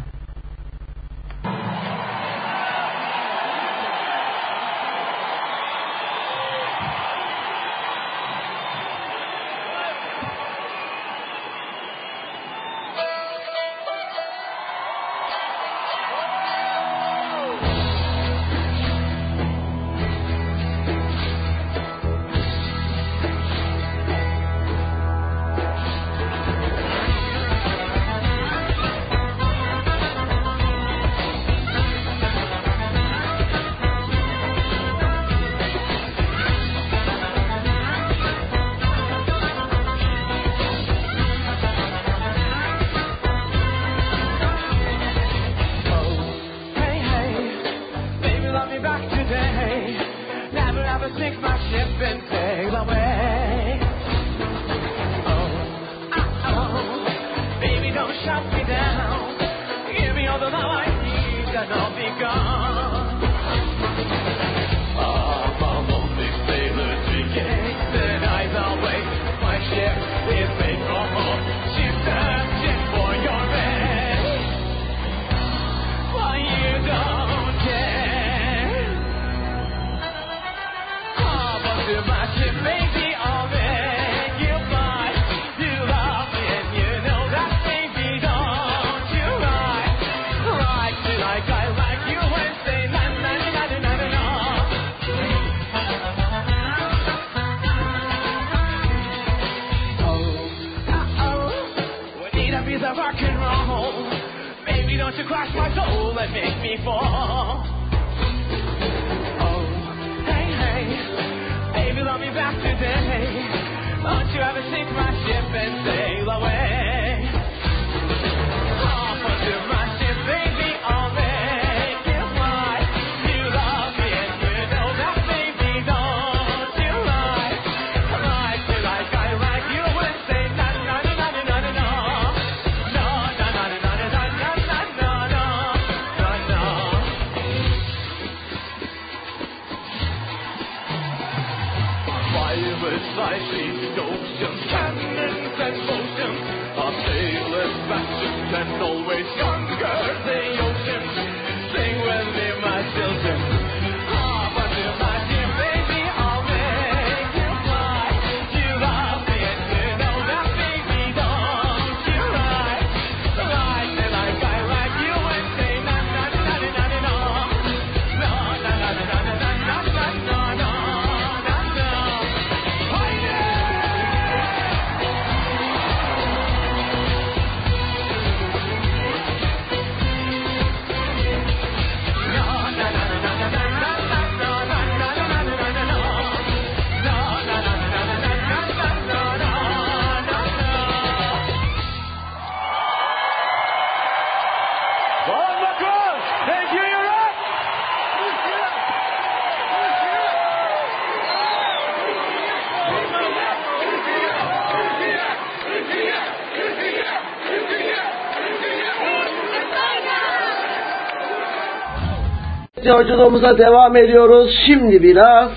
yolculuğumuza devam ediyoruz. Şimdi biraz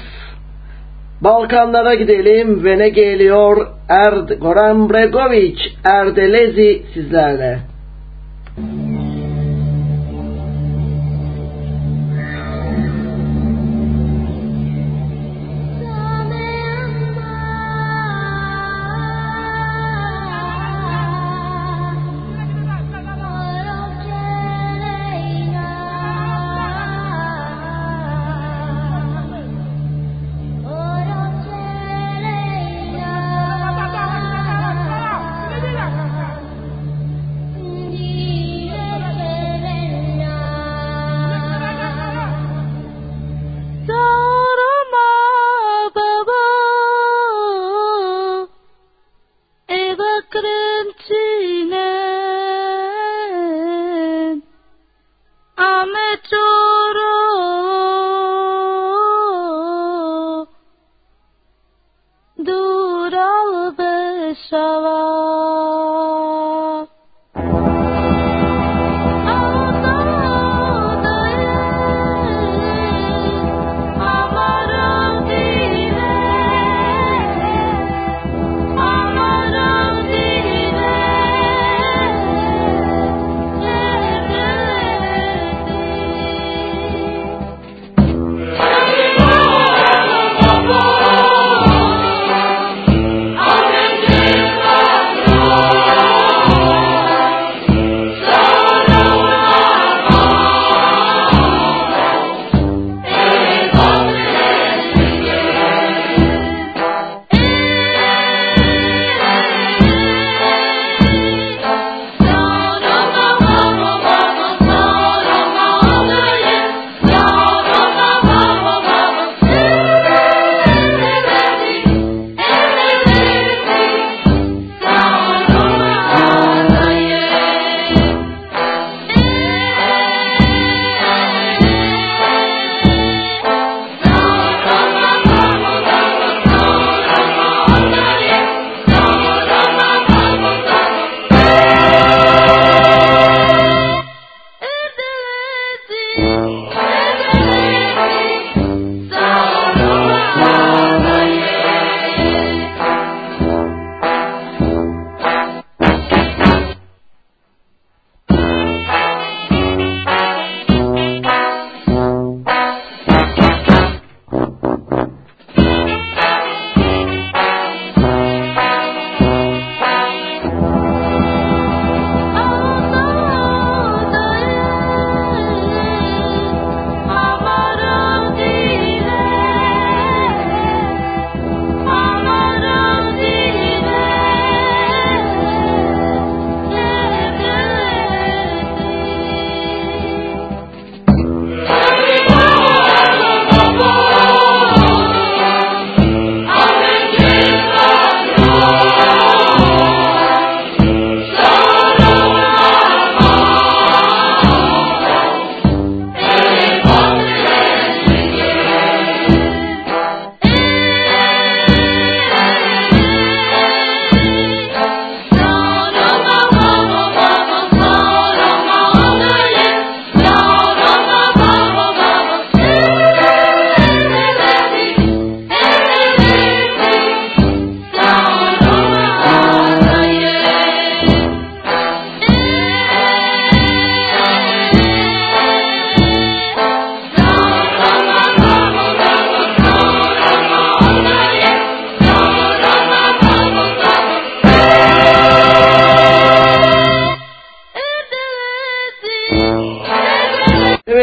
Balkanlara gidelim ve ne geliyor? Erd Goran Bregovic, Erdelezi sizlerle.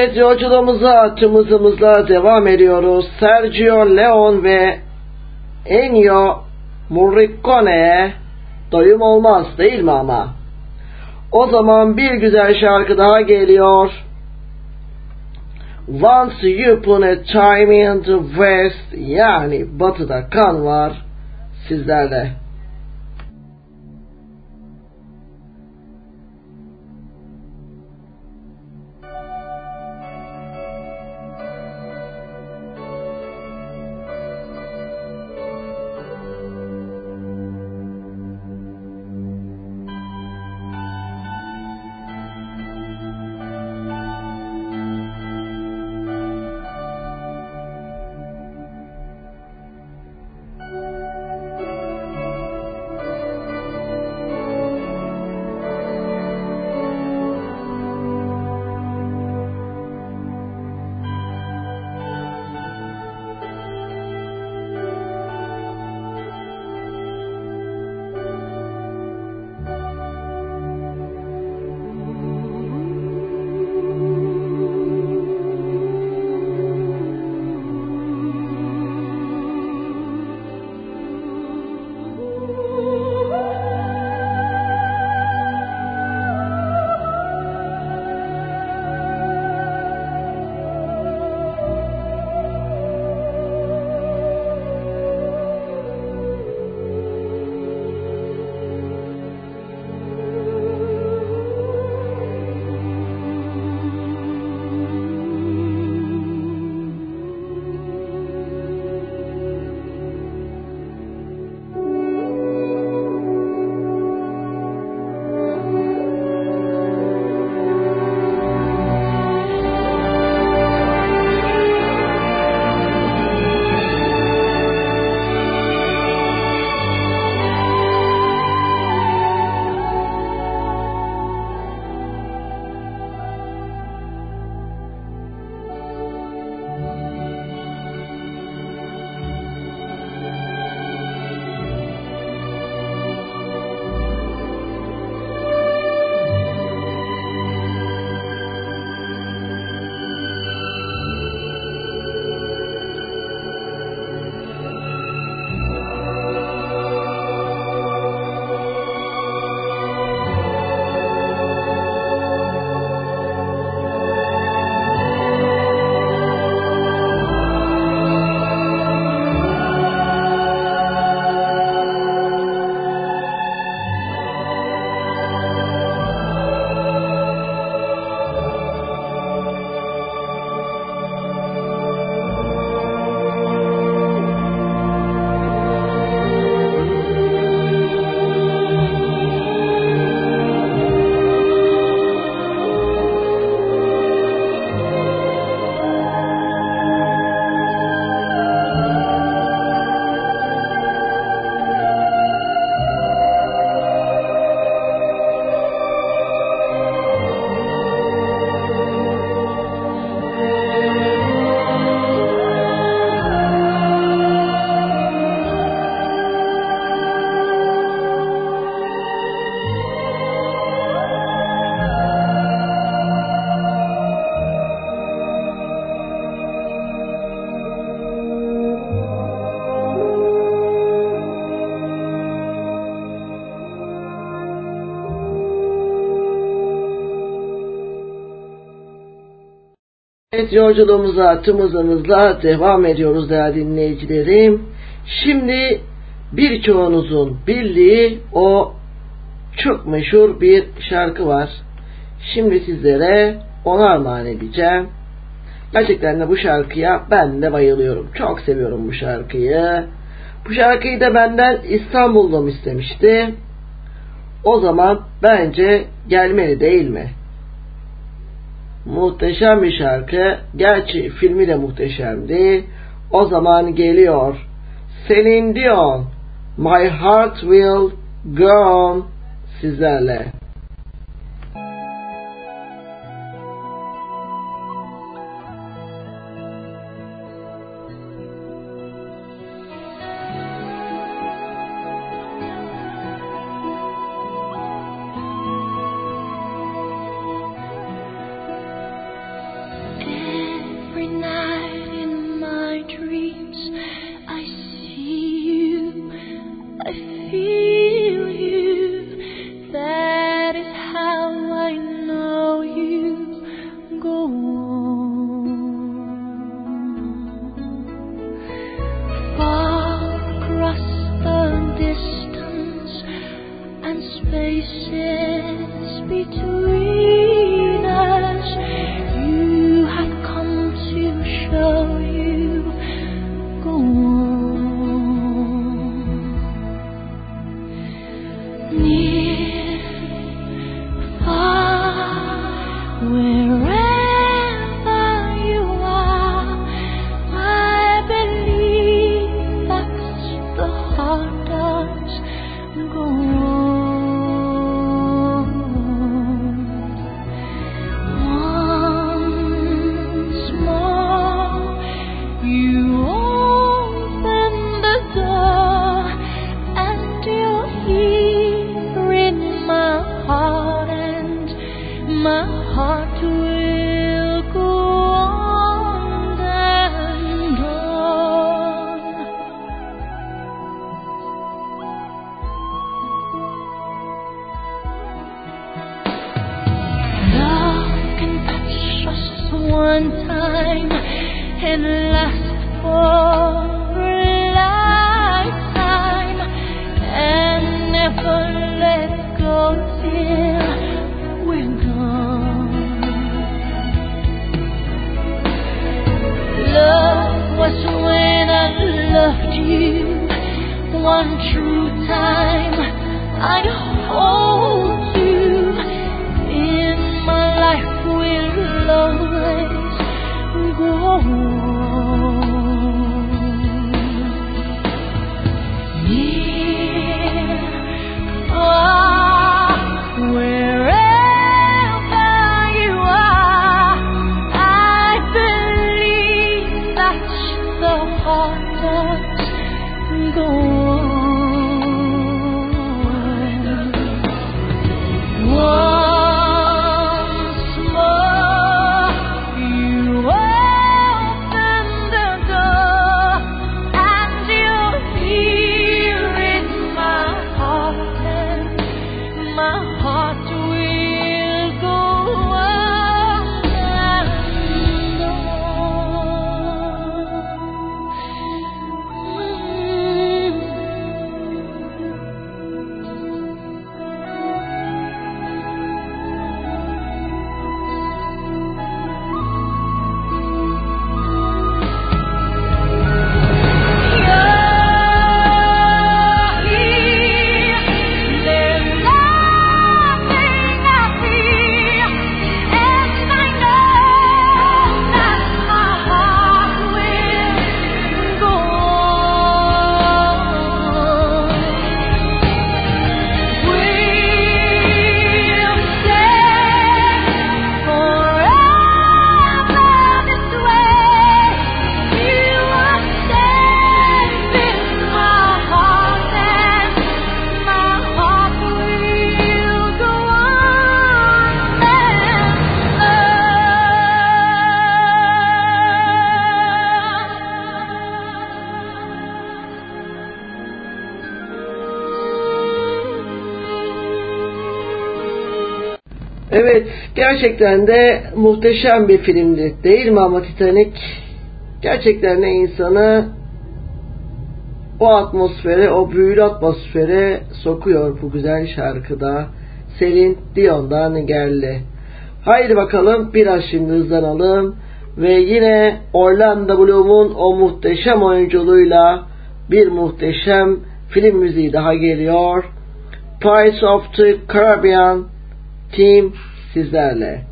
Evet yolculuğumuza tımızımızla devam ediyoruz. Sergio Leon ve Ennio Morricone'ye doyum olmaz değil mi ama? O zaman bir güzel şarkı daha geliyor. Once put a time in the west yani batıda kan var sizlerle. Evet yolculuğumuza tüm hızımızla devam ediyoruz değerli dinleyicilerim. Şimdi birçoğunuzun bildiği o çok meşhur bir şarkı var. Şimdi sizlere onu armağan edeceğim. Gerçekten de bu şarkıya ben de bayılıyorum. Çok seviyorum bu şarkıyı. Bu şarkıyı da benden İstanbul'dan istemişti. O zaman bence gelmeli değil mi? Muhteşem bir şarkı. Gerçi filmi de muhteşemdi. O zaman geliyor. Celine Dion. My Heart Will Go On sizlerle. free. Gerçekten de muhteşem bir filmdi. Değil mi ama Titanic? Gerçekten de insanı o atmosfere, o büyülü atmosfere sokuyor bu güzel şarkıda. Selin Dion'dan geldi. Haydi bakalım biraz şimdi hızlanalım ve yine Orlando Bloom'un o muhteşem oyunculuğuyla bir muhteşem film müziği daha geliyor. Pirates of the Caribbean Team سزالة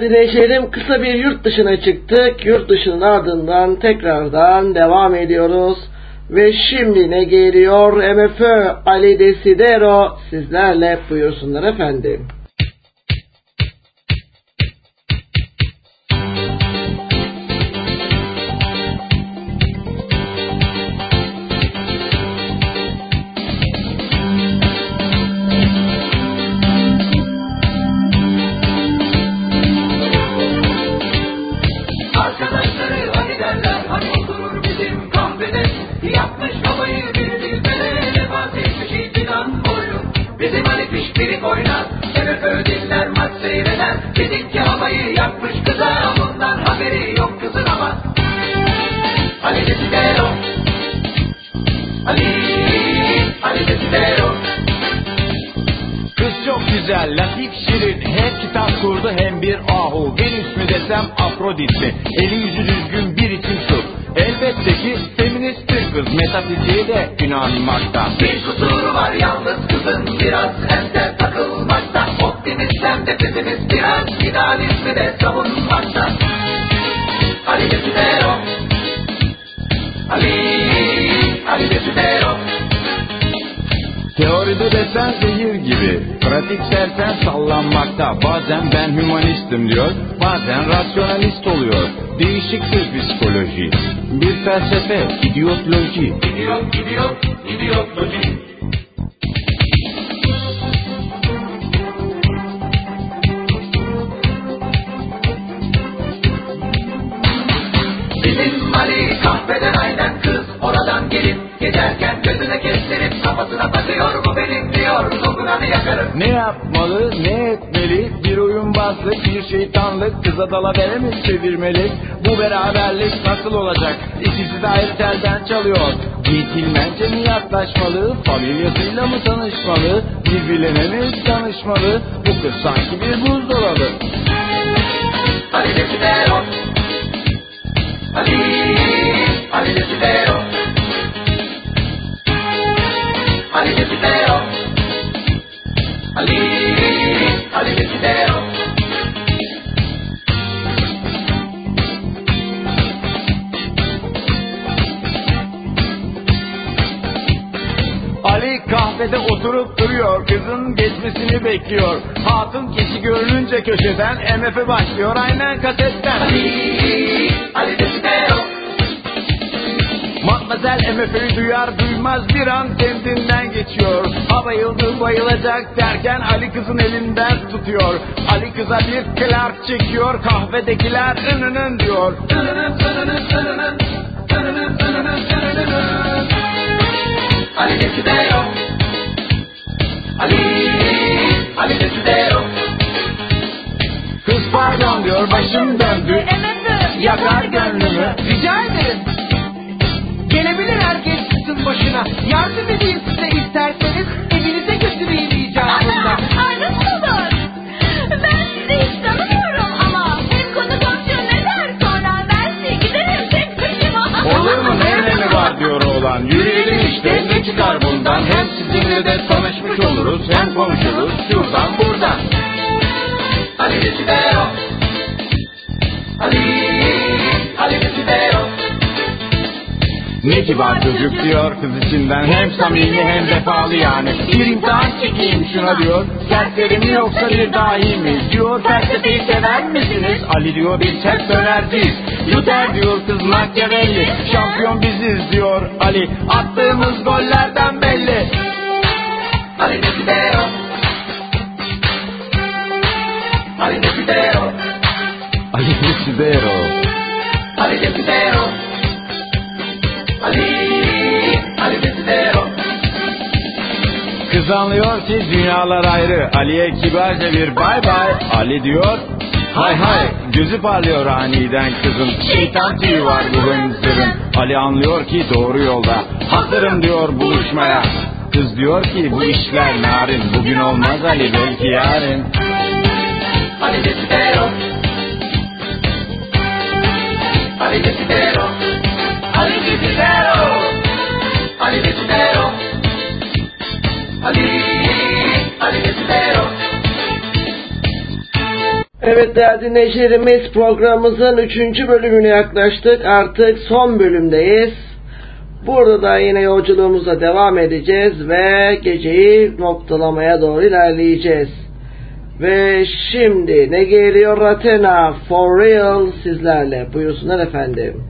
Dinleyicilerim kısa bir yurt dışına çıktık. Yurt dışının ardından tekrardan devam ediyoruz. Ve şimdi ne geliyor? MFÖ Ali Desidero sizlerle buyursunlar efendim. Metafiziğe de inanmakta. Bir kusuru var yalnız kızın biraz enter takılmakta. Optimist hem de pesimist biraz idealizmi de savunmakta. Ali Desidero Ali Ali Desidero Teoride desen zehir gibi Pratik sersen sallanmakta. Bazen ben hümanistim diyor felsefe, idiotloji Gidiyor gidiyor gidiyor dalavere mi çevirmeli? Bu beraberlik nasıl olacak? İkisi de ayrı telden çalıyor. Yetilmence mi yaklaşmalı? Familyasıyla mı tanışmalı? Birbirlerine mi tanışmalı? Bu kız sanki bir buzdolabı. Ali Desidero Ali Ali Desidero Ali Desidero Ali bekliyor. Hatun kişi görününce köşeden MF başlıyor aynen kasetten. Ali Ali Desidero Matmazel MF'yi duyar duymaz bir an kendinden geçiyor. Ha bayıldı bayılacak derken Ali kızın elinden tutuyor. Ali kıza bir clark çekiyor kahvedekiler ınının diyor. Tınının tınının tınının Tınının Ali Ali Ali Desidero Kız pardon diyor başım döndü. MFÖ Yakar gönlümü. Rica ederim. Gelebilir herkes kızın başına. Yardım edeyim size isterseniz. Evinize götüreyim icabında. Ay nasıl olur? Ben sizi hiç tanımıyorum ama hem konu komşu ne der sonra ben size giderim tek başıma. Olur mu ne önemi var diyor oğlan. Yürüyelim işte ne çıkar bundan. Hem de tanışmış oluruz hem konuşuruz şuradan buradan. Ali Desidero Ali Ali Desidero Ne kibar çocuk diyor kız içinden. Hem samimi hem vefalı yani. Bir imtihan çekeyim şuna diyor. Serseri mi yoksa bir dahi mi? Diyor felsefeyi sever misiniz? Ali diyor biz hep dönerciyiz Luther diyor kız Machiavelli. Şampiyon biziz diyor Ali. Attığımız gollerden belli Ali Desidero Ali Desidero Ali Desidero Ali Desidero Ali Ali Desidero Kız anlıyor ki dünyalar ayrı. Ali'ye kibarca bir bay bay. Ali diyor hay hay Gözü parlıyor aniden kızın. Şeytan tüyü var bu hınzırın Ali anlıyor ki doğru yolda. Hazırım diyor buluşmaya Kız diyor ki bu işler narin Bugün olmaz Ali belki yarın Ali Desidero Ali Desidero Ali Desidero Ali Desidero Ali Ali Desidero Evet değerli dinleyicilerimiz programımızın 3. bölümüne yaklaştık. Artık son bölümdeyiz. Burada da yine yolculuğumuza devam edeceğiz ve geceyi noktalamaya doğru ilerleyeceğiz. Ve şimdi ne geliyor Athena for real sizlerle buyursunlar efendim.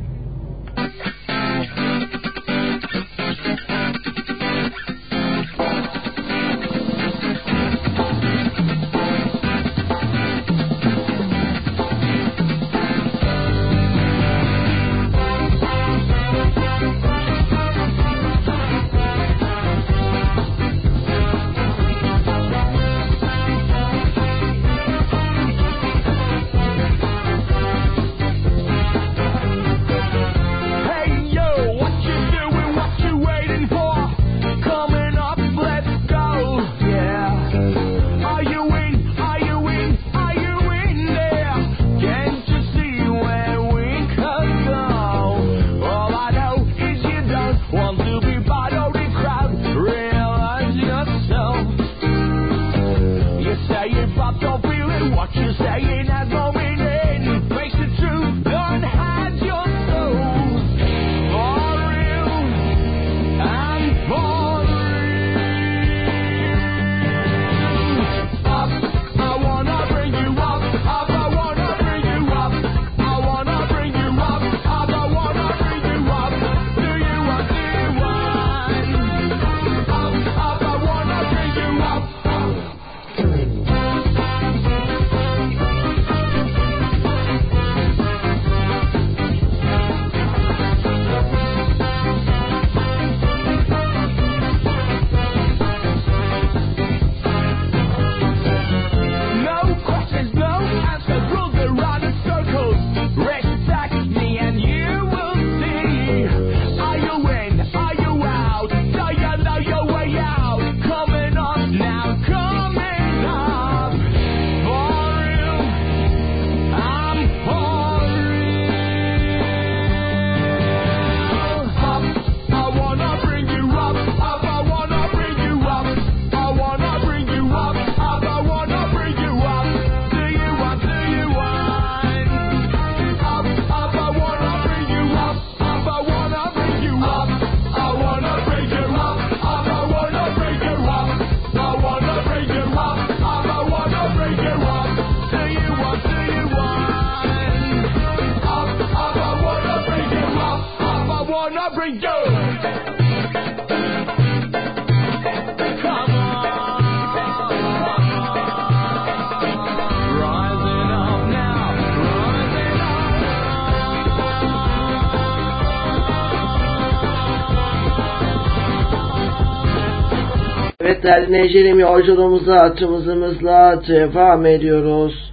Değerli dinleyicilerim yolculuğumuza atımızımızla devam ediyoruz.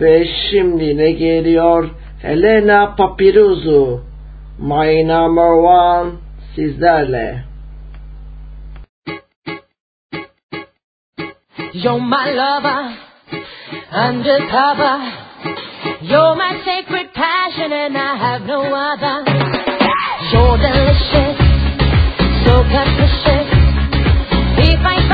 Ve şimdi ne geliyor? Helena Papiruzu, My Number One sizlerle. You're my lover, undercover. You're my sacred passion and I have no other. You're delicious, so capricious. fight.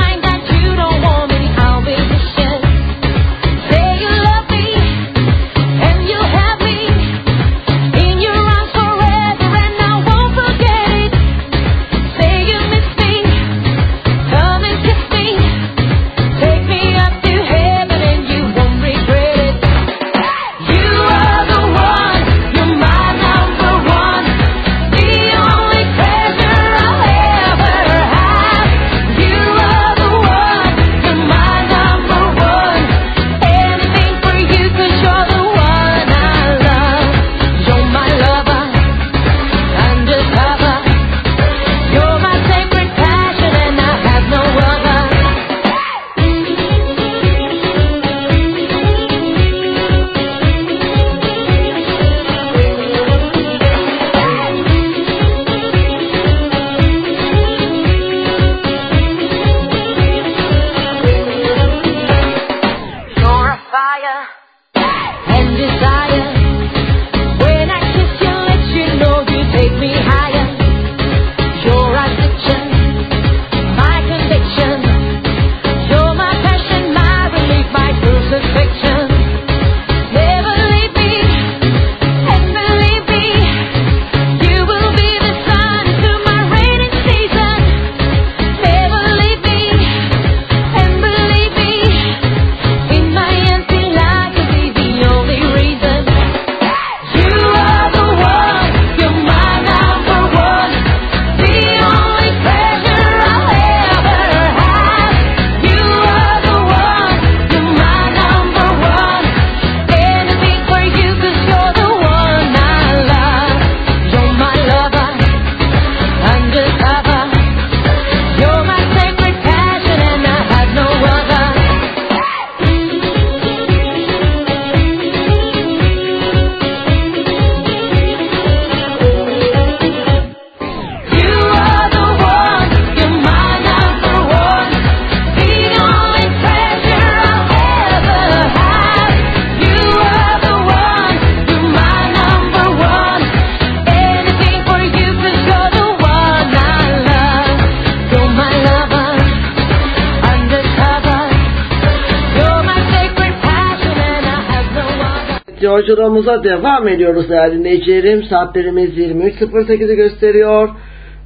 Yolculuğumuza devam ediyoruz değerli dinleyicilerim. Saatlerimiz 23.08'i gösteriyor.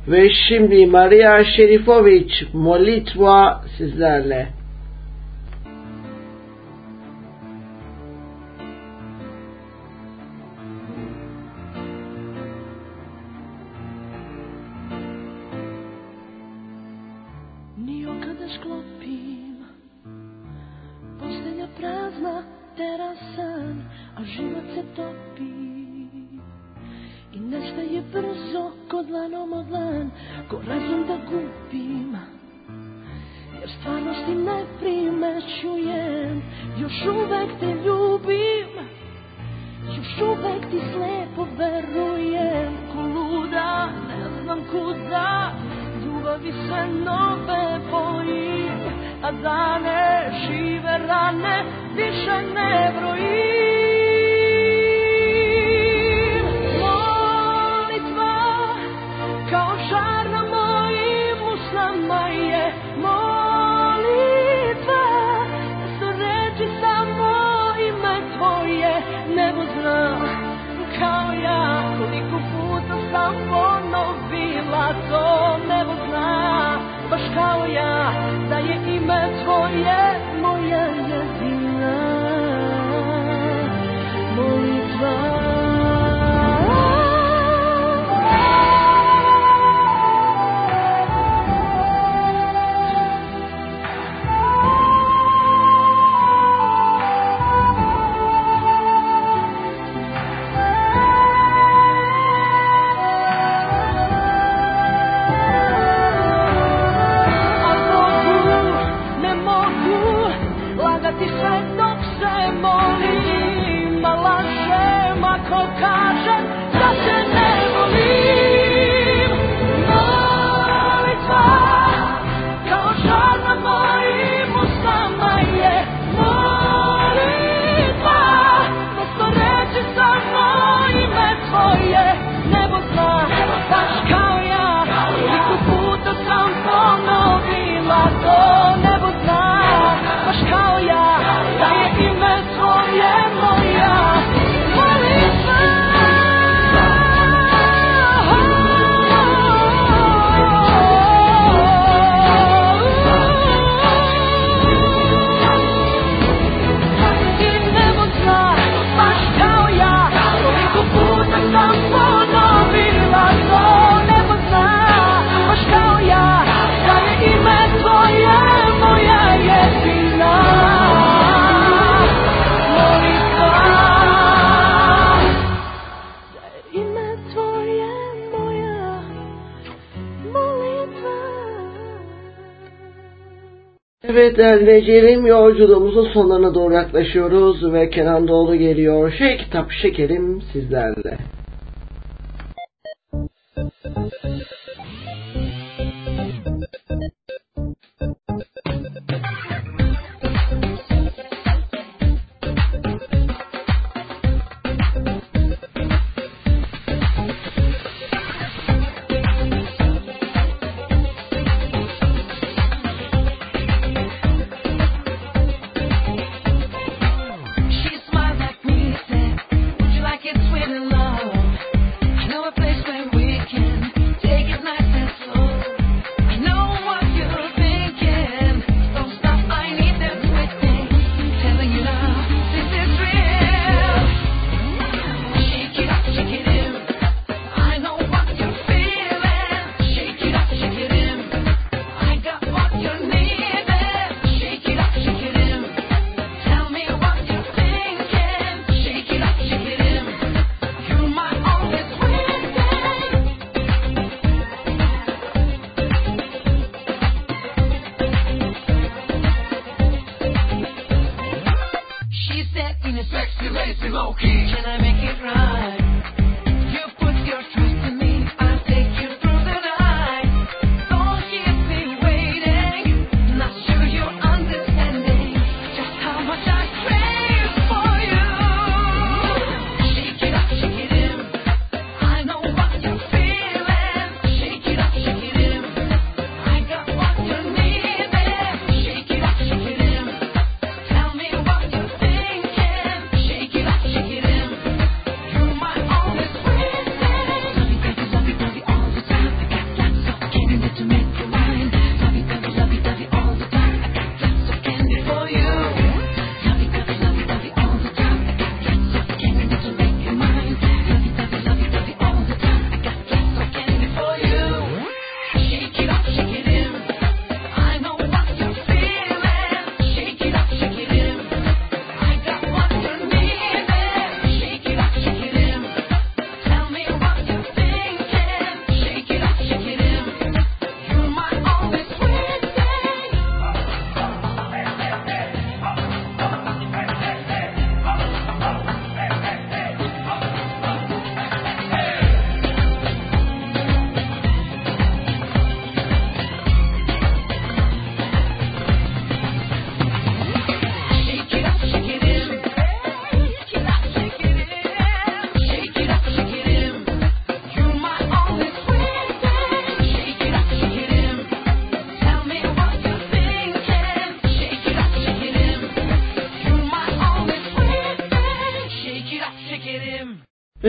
Ve şimdi Maria Şerifovic Molitva sizlerle. Değerli yolculuğumuzun sonlarına doğru yaklaşıyoruz ve Kenan Doğulu geliyor. Şey kitap şekerim sizlerle.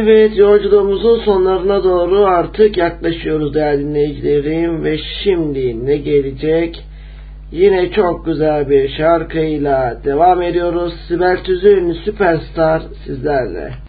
Evet yolculuğumuzun sonlarına doğru artık yaklaşıyoruz değerli dinleyicilerim ve şimdi ne gelecek? Yine çok güzel bir şarkıyla devam ediyoruz. Sibel Tüzün Süperstar sizlerle.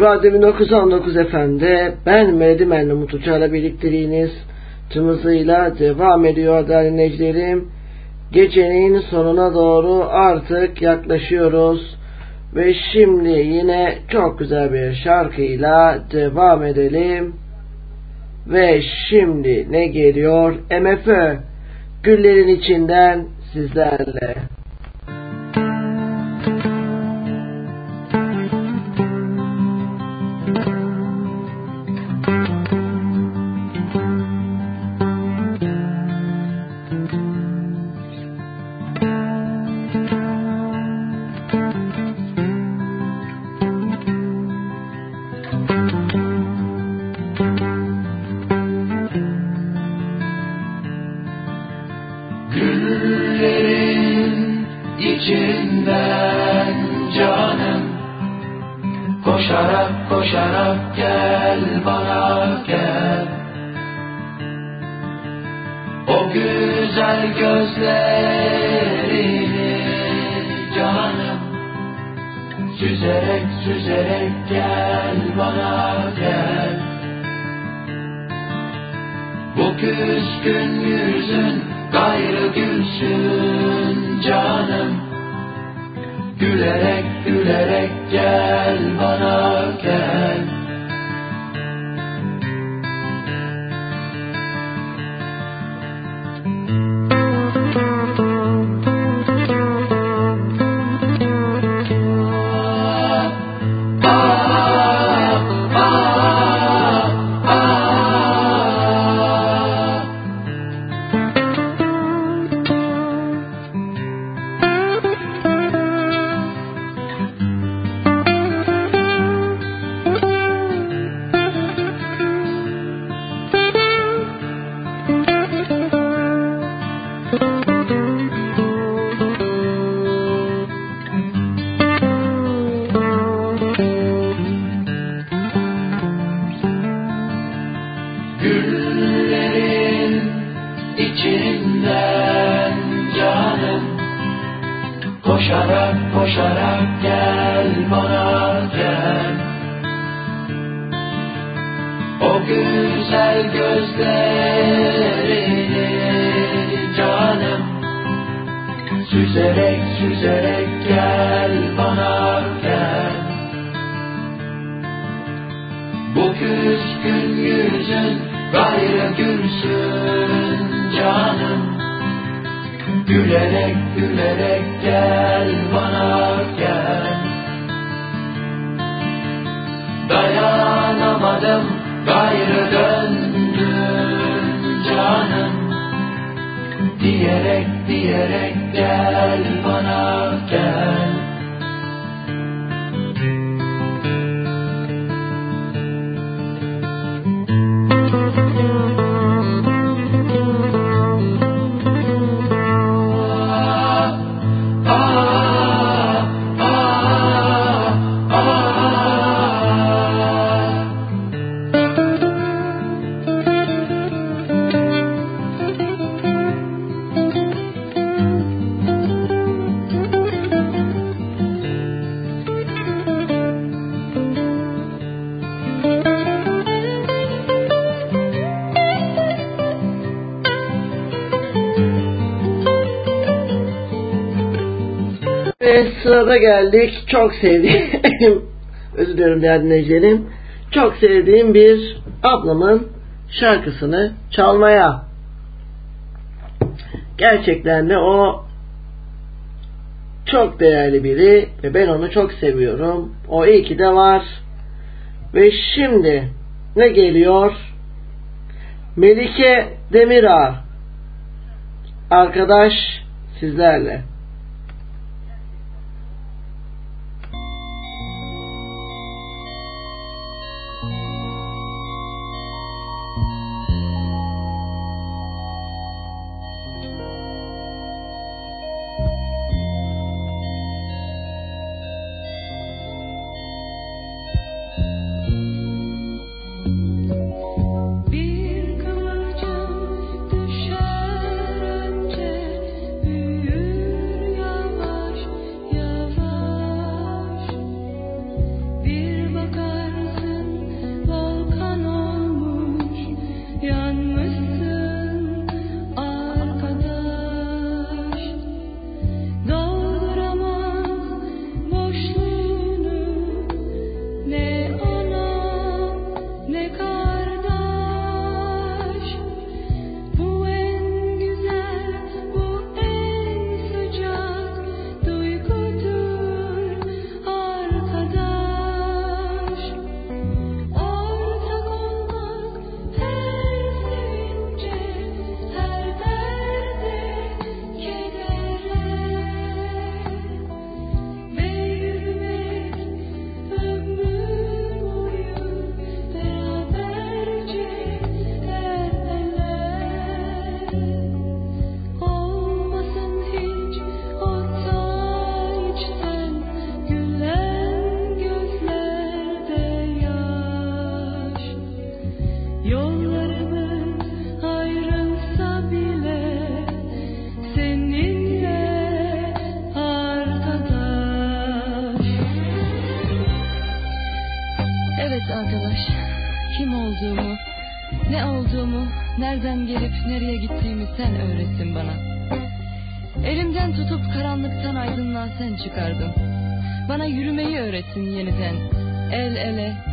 Radyo 1919 efendi ben Melodi Menli Mutluçar'la birlikteliğiniz tüm hızıyla devam ediyor değerli dinleyicilerim. Gecenin sonuna doğru artık yaklaşıyoruz. Ve şimdi yine çok güzel bir şarkıyla devam edelim. Ve şimdi ne geliyor? MFÖ Güllerin içinden sizlerle. Sırada geldik. Çok sevdiğim, özür diliyorum değerli dinleyicilerim. Çok sevdiğim bir ablamın şarkısını çalmaya. Gerçekten de o çok değerli biri ve ben onu çok seviyorum. O iyi ki de var. Ve şimdi ne geliyor? Melike Demirağ arkadaş sizlerle.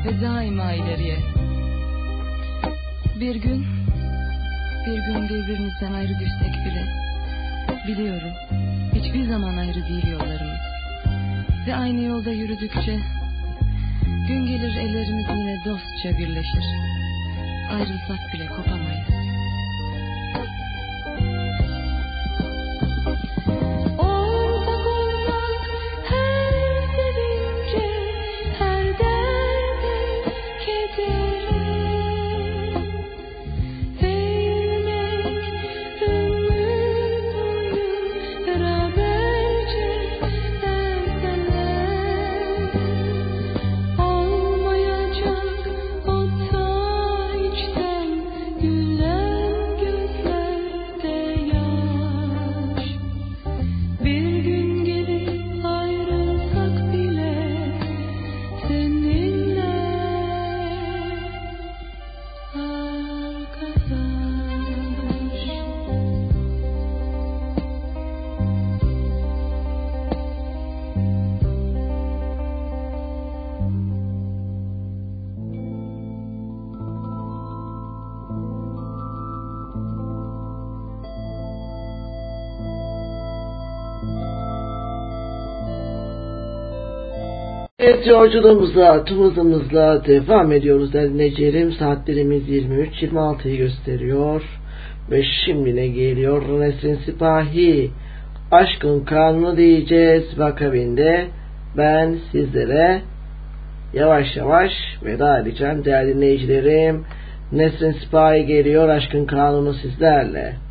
Ve daima ileriye. Bir gün, bir gün birbirimizden ayrı düşsek bile, biliyorum, hiçbir zaman ayrı değil yollarımız. Ve aynı yolda yürüdükçe Gün gelir ellerimiz yine dostça birleşir. Ayrılsak bile kopamayız. Yolculuğumuza, hızımızla devam ediyoruz dinleyicilerim. Saatlerimiz 23.26'yı gösteriyor. Ve şimdi ne geliyor? Nesrin Sipahi. Aşkın kanunu diyeceğiz. Ve akabinde ben sizlere yavaş yavaş veda edeceğim değerli dinleyicilerim. Nesrin Sipahi geliyor. Aşkın kanunu sizlerle.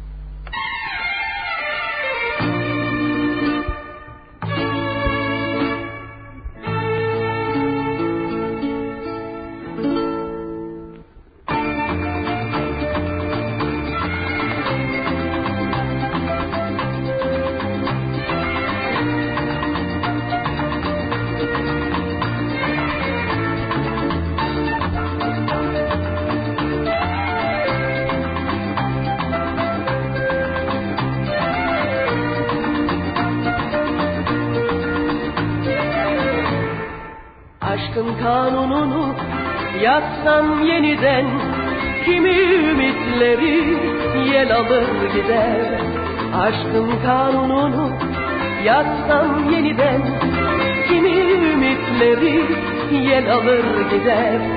desert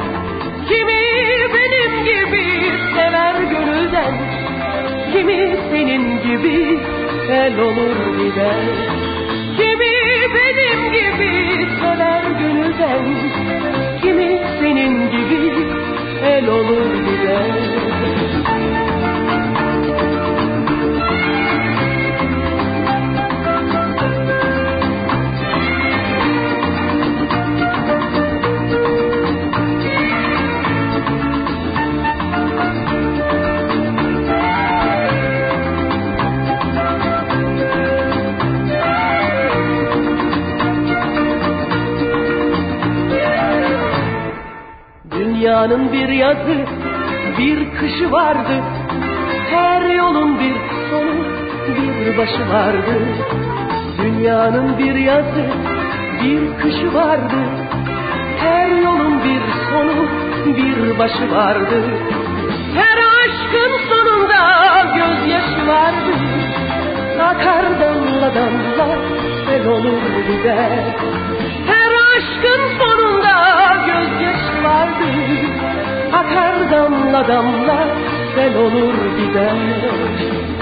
vardı. Dünyanın bir yazı, bir kışı vardı. Her yolun bir sonu, bir başı vardı. Her aşkın sonunda gözyaşı vardı. Akar damla damla, sel olur gider. Her aşkın sonunda gözyaşı vardı Akar damla damla sel olur gider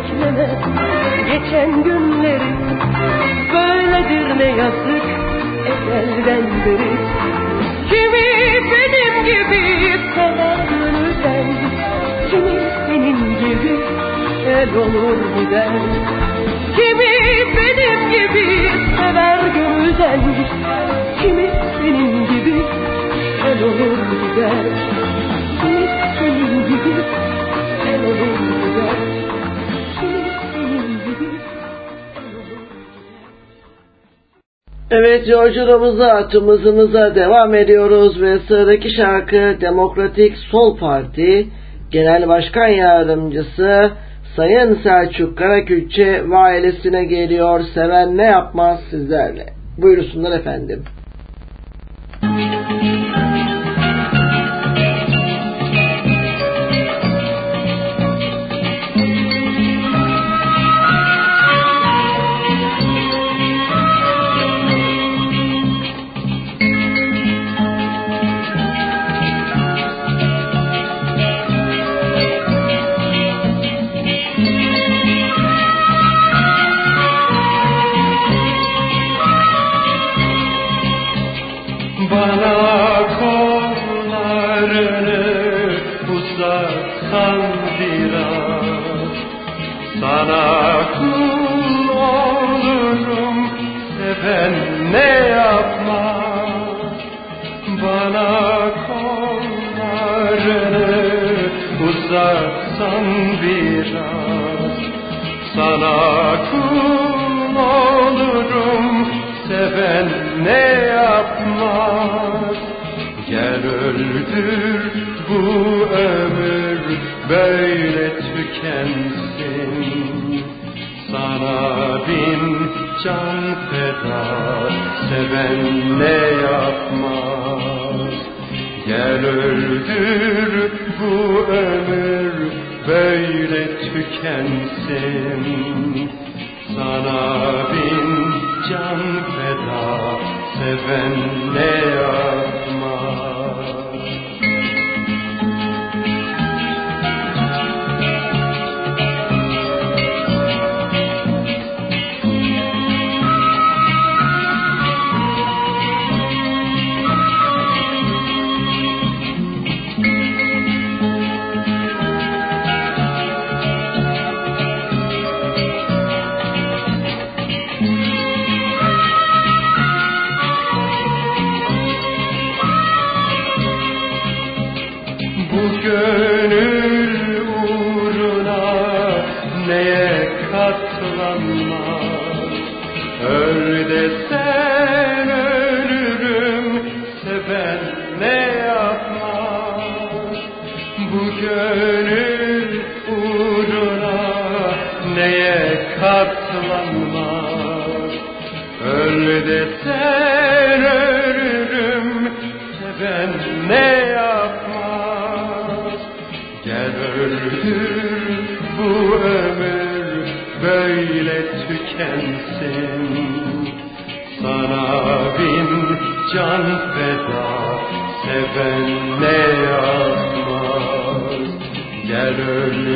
bekleme geçen günleri. Böyledir ne yazık ezelden beri. Kimi benim gibi sever gönülden Kimi senin gibi el olur gider Kimi benim gibi sever gönülden Kimi senin gibi el olur gider Kimi senin gibi el olur gider Evet yolculuğumuza, tüm hızımıza devam ediyoruz ve sıradaki şarkı Demokratik Sol Parti Genel Başkan Yardımcısı Sayın Selçuk Karakülçe ve ailesine geliyor. Seven ne yapmaz sizlerle. Buyursunlar efendim. ömürdür bu ömür böyle tükensin. Sana bin can feda seven ne yapmaz? Gel öldür bu ömür böyle tükensin. Sana bin can feda seven ne yapmaz?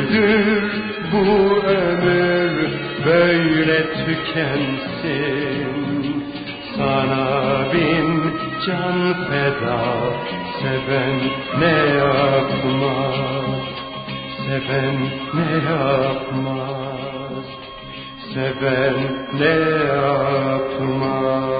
Nedir bu ömür böyle tükensin? Sana bin can feda seven ne yapmaz? Seven ne yapmaz? Seven ne yapmaz?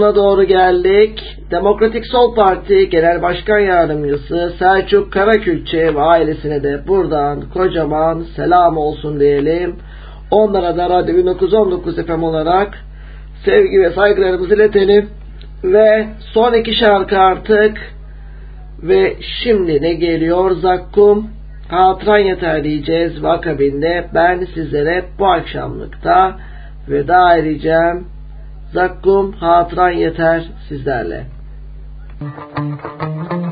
sonuna doğru geldik. Demokratik Sol Parti Genel Başkan Yardımcısı Selçuk Karakülçe ve ailesine de buradan kocaman selam olsun diyelim. Onlara da Radyo 1919 FM olarak sevgi ve saygılarımızı iletelim. Ve son iki şarkı artık ve şimdi ne geliyor Zakkum? Hatıran yeter diyeceğiz ve akabinde ben sizlere bu akşamlıkta veda edeceğim. Zakkum hatıran yeter sizlerle. Müzik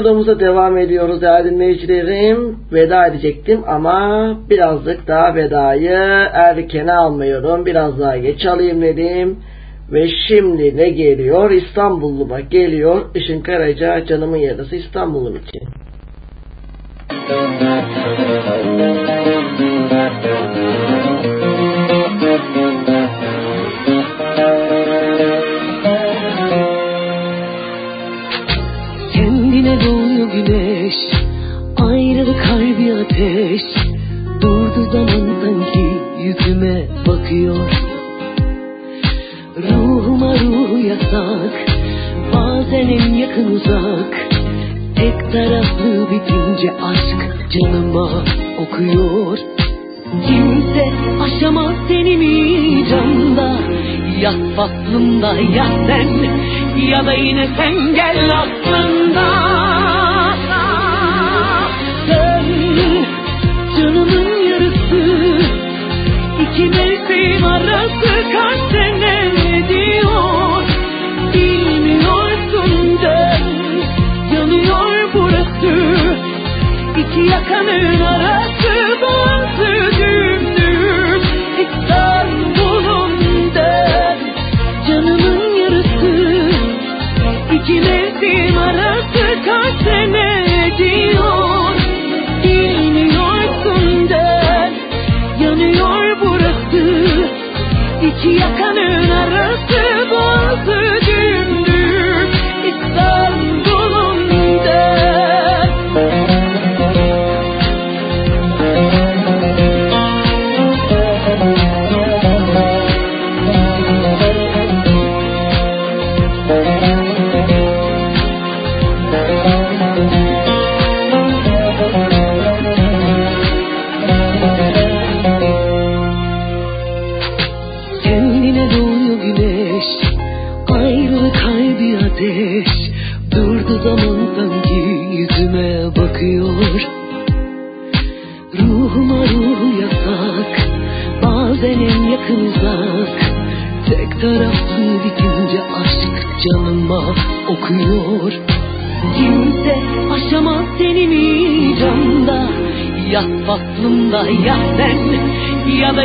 yolculuğumuza devam ediyoruz değerli dinleyicilerim. Veda edecektim ama birazcık daha vedayı erkene almıyorum. Biraz daha geç alayım dedim. Ve şimdi ne geliyor? İstanbulluma geliyor. Işın Karaca canımın yarısı İstanbul'um için.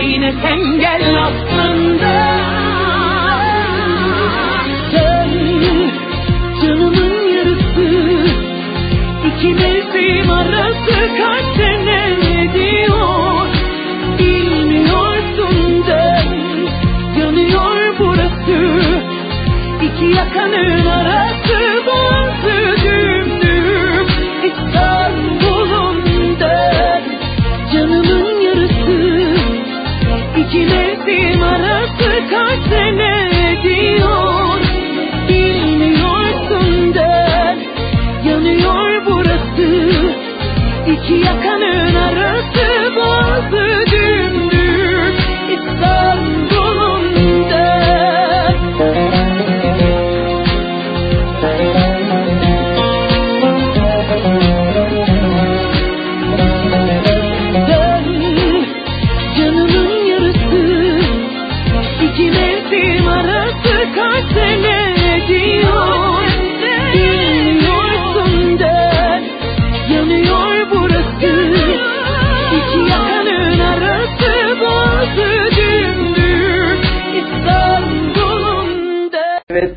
Yine sen gel aslında. Sen canımın yarısı İki mevsim arası kaç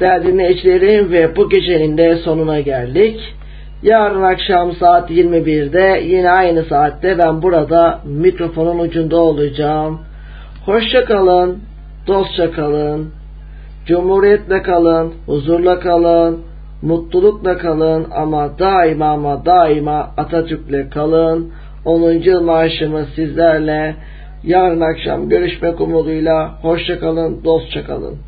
değerli dinleyicilerim ve bu gecenin de sonuna geldik. Yarın akşam saat 21'de yine aynı saatte ben burada mikrofonun ucunda olacağım. Hoşça kalın, dostça kalın, cumhuriyetle kalın, huzurla kalın, mutlulukla kalın ama daima ama daima Atatürk'le kalın. 10. yıl maaşımız sizlerle. Yarın akşam görüşmek umuduyla hoşça kalın, dostça kalın.